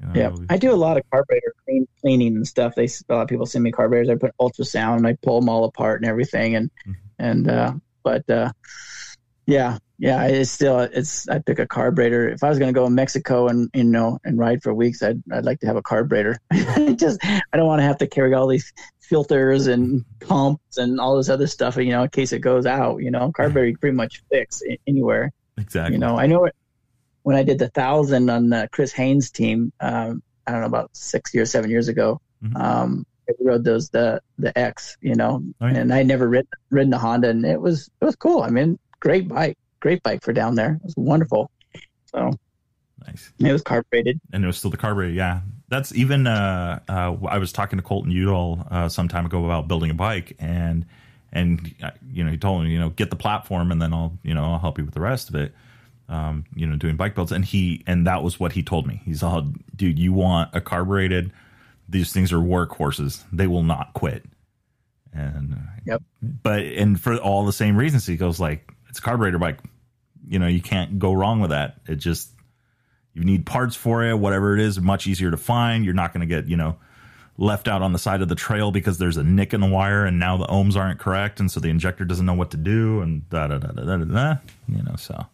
You know, yeah, I do a lot of carburetor clean, cleaning and stuff. They a lot of people send me carburetors. I put ultrasound and I pull them all apart and everything. And mm-hmm. and uh, but uh, yeah, yeah, it's still it's. I pick a carburetor. If I was going to go to Mexico and you know and ride for weeks, I'd I'd like to have a carburetor. Just I don't want to have to carry all these filters and pumps and all this other stuff. You know, in case it goes out. You know, carburetor you pretty much fix anywhere. Exactly. You know, I know it. When I did the thousand on the Chris Haines team, um, I don't know about six years, seven years ago. Mm-hmm. Um, I rode those the the X, you know, oh, yeah. and I never ridden ridden a Honda, and it was it was cool. I mean, great bike great bike for down there. It was wonderful. So nice. It was carbureted, and it was still the carbureted. Yeah, that's even. Uh, uh, I was talking to Colton Udall uh, some time ago about building a bike, and and uh, you know he told me you know get the platform, and then I'll you know I'll help you with the rest of it. Um, you know, doing bike builds, and he and that was what he told me. He's all, dude, you want a carbureted? These things are workhorses. They will not quit. And yep. But and for all the same reasons, he goes like, it's a carburetor bike. You know, you can't go wrong with that. It just you need parts for it, whatever it is, much easier to find. You're not going to get, you know, left out on the side of the trail because there's a nick in the wire and now the ohms aren't correct and so the injector doesn't know what to do and da da da da da da. You know, so.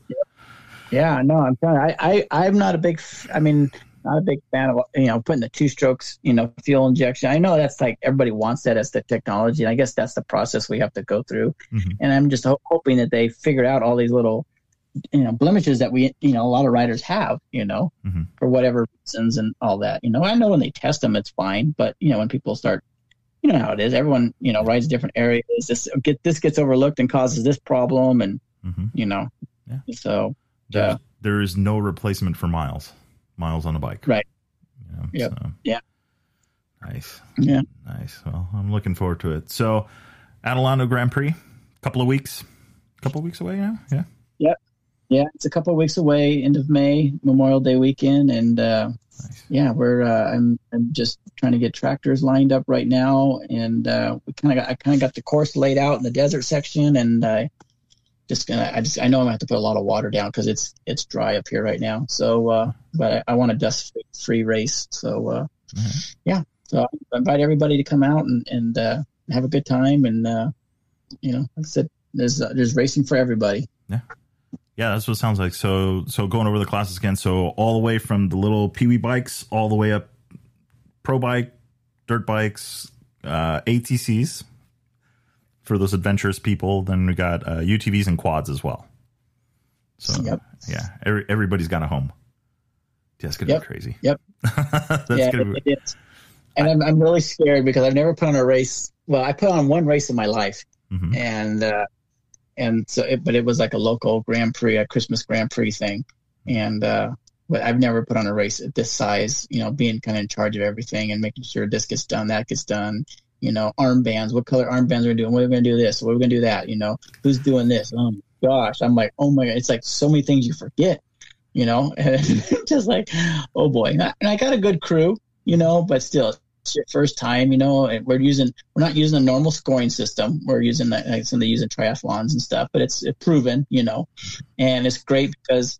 Yeah, no, I'm you, I, I I'm not a big. I mean, not a big fan of you know putting the two strokes you know fuel injection. I know that's like everybody wants that as the technology, and I guess that's the process we have to go through. Mm-hmm. And I'm just ho- hoping that they figure out all these little you know blemishes that we you know a lot of riders have you know mm-hmm. for whatever reasons and all that. You know, I know when they test them it's fine, but you know when people start. You know how it is. Everyone, you know, rides different areas. This get this gets overlooked and causes this problem, and mm-hmm. you know, yeah. so uh, there is no replacement for miles miles on a bike. Right. Yeah. Yep. So. Yeah. Nice. Yeah. Nice. Well, I'm looking forward to it. So, Adelanto Grand Prix, a couple of weeks, a couple of weeks away now. Yeah. Yep. Yeah, it's a couple of weeks away, end of May, Memorial Day weekend, and uh, nice. yeah, we're uh, I'm I'm just trying to get tractors lined up right now, and uh, we kind of got I kind of got the course laid out in the desert section, and I just gonna I just I know I'm gonna have to put a lot of water down because it's it's dry up here right now. So, uh, but I, I want a dust free race. So, uh, mm-hmm. yeah. So I invite everybody to come out and and uh, have a good time. And uh, you know, like I said, there's uh, there's racing for everybody. Yeah. Yeah, that's what it sounds like. So, so going over the classes again. So all the way from the little peewee bikes, all the way up, pro bike, dirt bikes, uh, ATCs, for those adventurous people. Then we got uh, UTVs and quads as well. So yep. yeah, every, everybody's got a home. That's gonna yep. be crazy. Yep. yeah, it, it is. And I, I'm, I'm really scared because I've never put on a race. Well, I put on one race in my life, mm-hmm. and uh, and so it, but it was like a local Grand Prix, a Christmas Grand Prix thing, and uh, but I've never put on a race at this size. You know, being kind of in charge of everything and making sure this gets done, that gets done, you know, armbands, what color armbands are we doing? What are we going to do this? What are we going to do that? You know, who's doing this? Oh my gosh. I'm like, oh my God. It's like so many things you forget, you know, and just like, oh boy. And I got a good crew, you know, but still, your first time, you know, and we're using, we're not using a normal scoring system. We're using, like some they use in triathlons and stuff, but it's proven, you know, and it's great because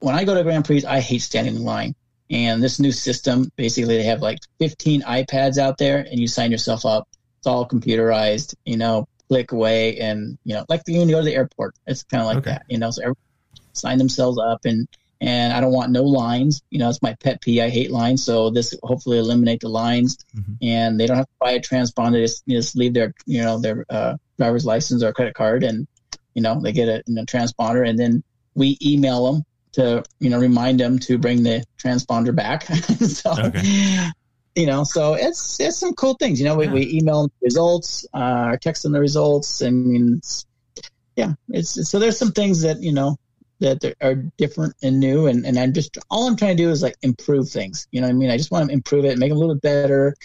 when I go to Grand Prix, I hate standing in line. And this new system, basically, they have like 15 iPads out there, and you sign yourself up. It's all computerized. You know, click away, and you know, like when you go to the airport, it's kind of like Okay. that. You know, so everyone sign themselves up, and and I don't want no lines. You know, it's my pet peeve. I hate lines, so this hopefully eliminate the lines, Mhm. and they don't have to buy a transponder. They just, just leave their you know their uh, driver's license or credit card, and you know they get a you know, transponder, and then we email them to you know remind them to bring the transponder back. so Okay. you know, so it's it's some cool things. You know, we, Yeah. we email them the results, uh, text them the results. I mean, it's, yeah, it's so there's some things that you know that are different and new, and and I'm just all I'm trying to do is like improve things. You know what I mean? I just want to improve it, make it a little bit better.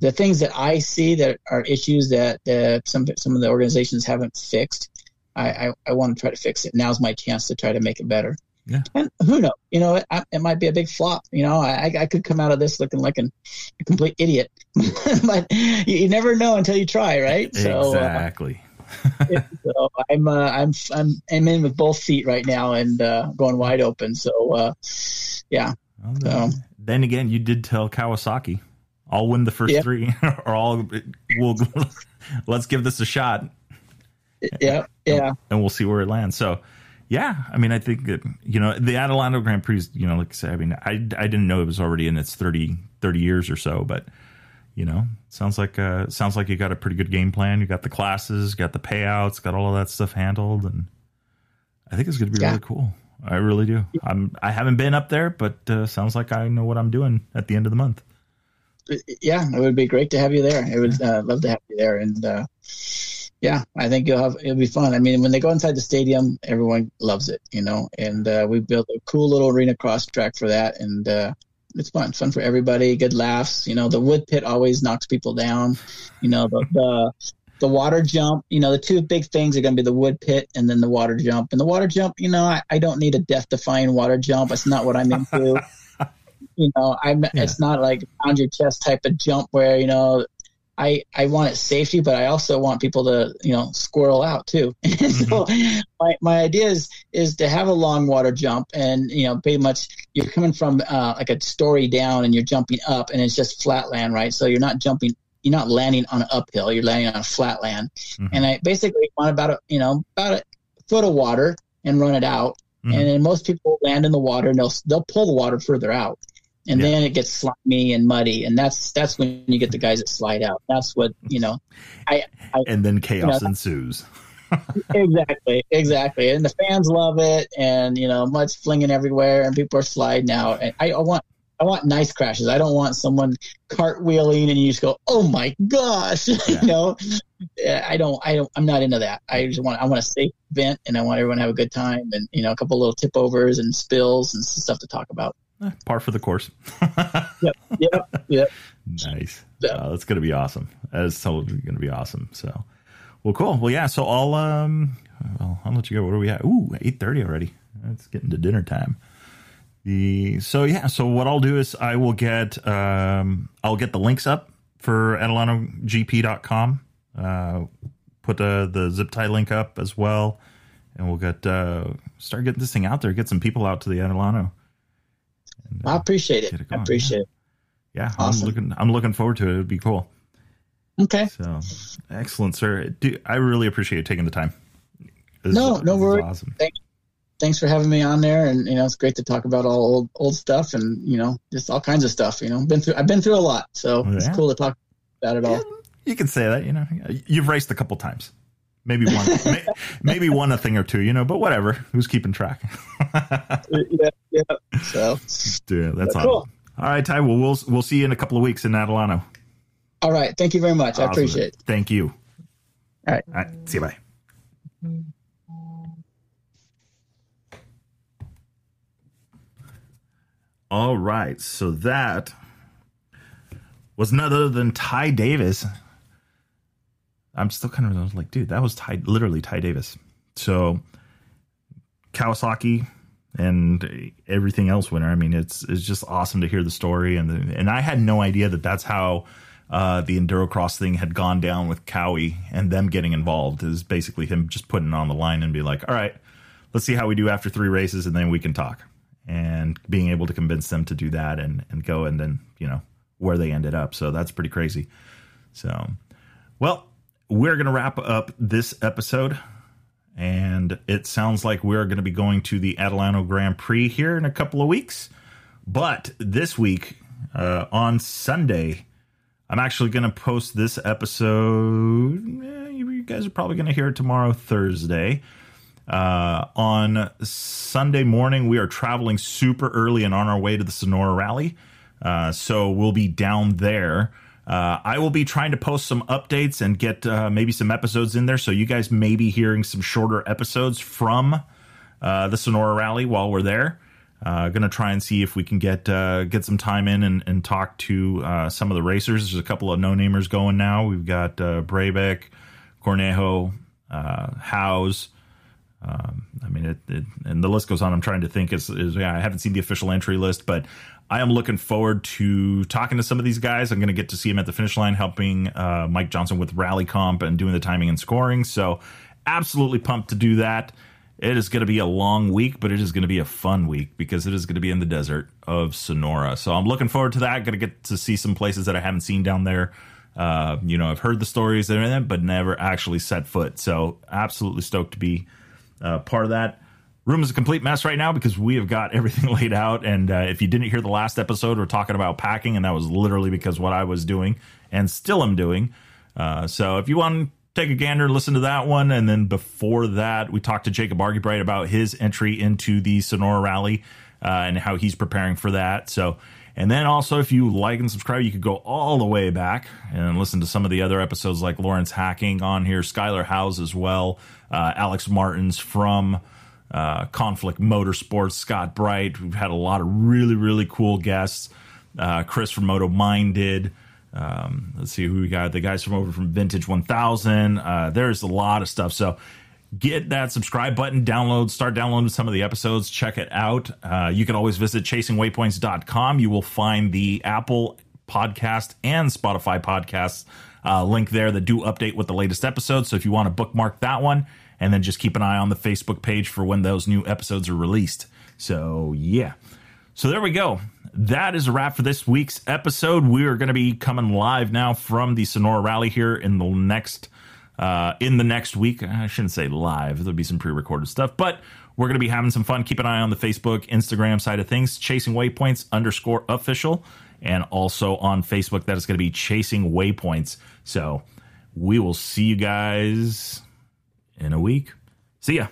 The things that I see that are issues that uh, some some of the organizations haven't fixed, I, I I want to try to fix it. Now's my chance to try to make it better. Yeah. And who knows? You know, it, it might be a big flop. You know, I, I could come out of this looking like an, a complete idiot, but you, you never know until you try, right? So, uh, exactly. so I'm, uh, I'm, I'm, I'm in with both feet right now and uh, going wide open. So, uh, yeah, Well, then, then again, you did tell Kawasaki, "I'll win the first Yeah. three, or I'll we'll let's give this a shot, yeah, yeah, and we'll see where it lands." So, yeah, I mean, I think that you know the Adelanto Grand Prix. You know, like I said, I mean, I I didn't know it was already in its 30, 30 years or so, but you know, sounds like uh sounds like you got a pretty good game plan. You got the classes, got the payouts, got all of that stuff handled, and I think it's going to be Yeah. really cool. I really do. I'm I haven't been up there, but uh, sounds like I know what I'm doing at the end of the month. yeah. It would be great to have you there. It would uh, love to have you there, and uh, yeah, I think you'll have it'll be fun. I mean, when they go inside the stadium, everyone loves it, you know. And uh, we built a cool little arena cross track for that, and uh, it's fun. Fun for everybody. Good laughs. You know, the wood pit always knocks people down. You know, the the, the water jump. You know, the two big things are going to be the wood pit and then the water jump. And the water jump, you know, I, I don't need a death defying water jump. It's not what I'm into. you know, I'm. It's not like pound your chest type of jump where you know. I, I want it safety, but I also want people to, you know, squirrel out too. So my, my idea is, is to have a long water jump and, you know, pretty much you're coming from uh, like a story down and you're jumping up and it's just flat land, right? So you're not jumping, you're not landing on an uphill, you're landing on a flat land. Mhm. And I basically want about a, you know, about a foot of water and run it out. Mhm. And then most people land in the water and they'll, they'll pull the water further out. And Yeah. then it gets slimy and muddy. And that's, that's when you get the guys that slide out. That's what, you know, I and then chaos know, ensues. exactly, exactly. And the fans love it, and you know, mud's flinging everywhere, and people are sliding out. And I, I want, I want nice crashes. I don't want someone cartwheeling and you just go, "Oh my gosh," Yeah. you know. I don't, I don't, I'm not into that. I just want, I want a safe event, and I want everyone to have a good time, and you know, a couple little tip overs and spills and stuff to talk about. Eh, Par for the course. Yep, yep, yep. Nice. Yeah. Uh, that's going to be awesome. That is totally going to be awesome. So, well, cool. Well, yeah. So I'll um, well, I'll let you go. What are we at? Ooh, eight thirty already. It's getting to dinner time. The so yeah. So what I'll do is I will get um, I'll get the links up for AdelantoGP.com. Uh, put the the Zip-Ty link up as well, and we'll get uh, start getting this thing out there. Get some people out to the Adelanto. And, I uh, appreciate it. It I appreciate it. yeah, Awesome. I'm looking. I'm looking forward to it. It'd be cool. Okay. So excellent, sir. Do, I really appreciate you taking the time. This No, is- no worries. Awesome. thanks for having me on there and you know it's great to talk about all old old stuff and you know just all kinds of stuff you know been through i've been through a lot so it's cool to talk about it all Yeah, you can say that. You know, you've raced a couple times. Maybe one, may, maybe one a thing or two. You know, but whatever. Who's keeping track? yeah yeah so Dude, that's Cool. awesome. All right, Ty. Well, we'll we'll see you in a couple of weeks in Adelanto. all right thank you very much i appreciate it Thank you. All right. All right. See you. Bye. All right. So that was none other than Ty Davis. I'm still kind of like, dude, that was Ty, literally Ty Davis. So Kawasaki and everything else winner. I mean, it's it's just awesome to hear the story and the, and I had no idea that that's how uh, the endurocross thing had gone down with Kawi and them getting involved is basically him just putting on the line and be like, all right, let's see how we do after three races and then we can talk. And being able to convince them to do that and and go and then you know where they ended up. So that's pretty crazy. So, well, we're going to wrap up this episode. And it sounds like we're going to be going to the Adelanto Grand Prix here in a couple of weeks. But this week, uh, on Sunday, I'm actually going to post this episode. Eh, you guys are probably going to hear it tomorrow, Thursday. Uh, on Sunday morning, we are traveling super early and on our way to the Sonora Rally. Uh, so we'll be down there. Uh, I will be trying to post some updates and get uh, maybe some episodes in there. So you guys may be hearing some shorter episodes from uh, the Sonora Rally while we're there. Uh, gonna try and see if we can get uh, get some time in and, and talk to uh, some of the racers. There's a couple of no namers going now. We've got uh, Cornejo, Howes. Um, I mean, it, it, and the list goes on. I'm trying to think. Is, is yeah, I haven't seen the official entry list, but I am looking forward to talking to some of these guys. I'm going to get to see them at the finish line, helping uh, Mike Johnson with rally comp and doing the timing and scoring. So, absolutely pumped to do that. It is going to be a long week, but it is going to be a fun week because it is going to be in the desert of Sonora. So I'm looking forward to that. Going to get to see some places that I haven't seen down there. Uh, you know, I've heard the stories and but never actually set foot. So absolutely stoked to be uh, part of that. Room is a complete mess right now because we have got everything laid out. And uh, if you didn't hear the last episode, we're talking about packing, and that was literally because what I was doing and still am doing. Uh, so if you want to take a gander, listen to that one. And then before that, we talked to Jacob Argubright about his entry into the Sonora Rally uh, and how he's preparing for that. So, and then also, if you like and subscribe, you could go all the way back and listen to some of the other episodes like Laurence Hacking on here, Skyler Howes as well, uh, Alex Martins from uh, Conflict Motorsports, Scott Bright. We've had a lot of really, really cool guests. Uh, Chris from Moto Minded. Um, let's see who we got. The guys from over from Vintage 1000. Uh, there's a lot of stuff. So get that subscribe button, download, start downloading some of the episodes, check it out. Uh, you can always visit chasingwaypoints.com. You will find the Apple podcast and Spotify podcasts uh, link there that do update with the latest episodes. So if you want to bookmark that one, and then just keep an eye on the Facebook page for when those new episodes are released. So yeah. So there we go. That is a wrap for this week's episode. We are going to be coming live now from the Sonora Rally here in the next uh, in the next week. I shouldn't say live. There'll be some pre-recorded stuff, but we're going to be having some fun. Keep an eye on the Facebook, Instagram side of things. Chasing Waypoints underscore official, and also on Facebook that is going to be Chasing Waypoints. So we will see you guys in a week. See ya.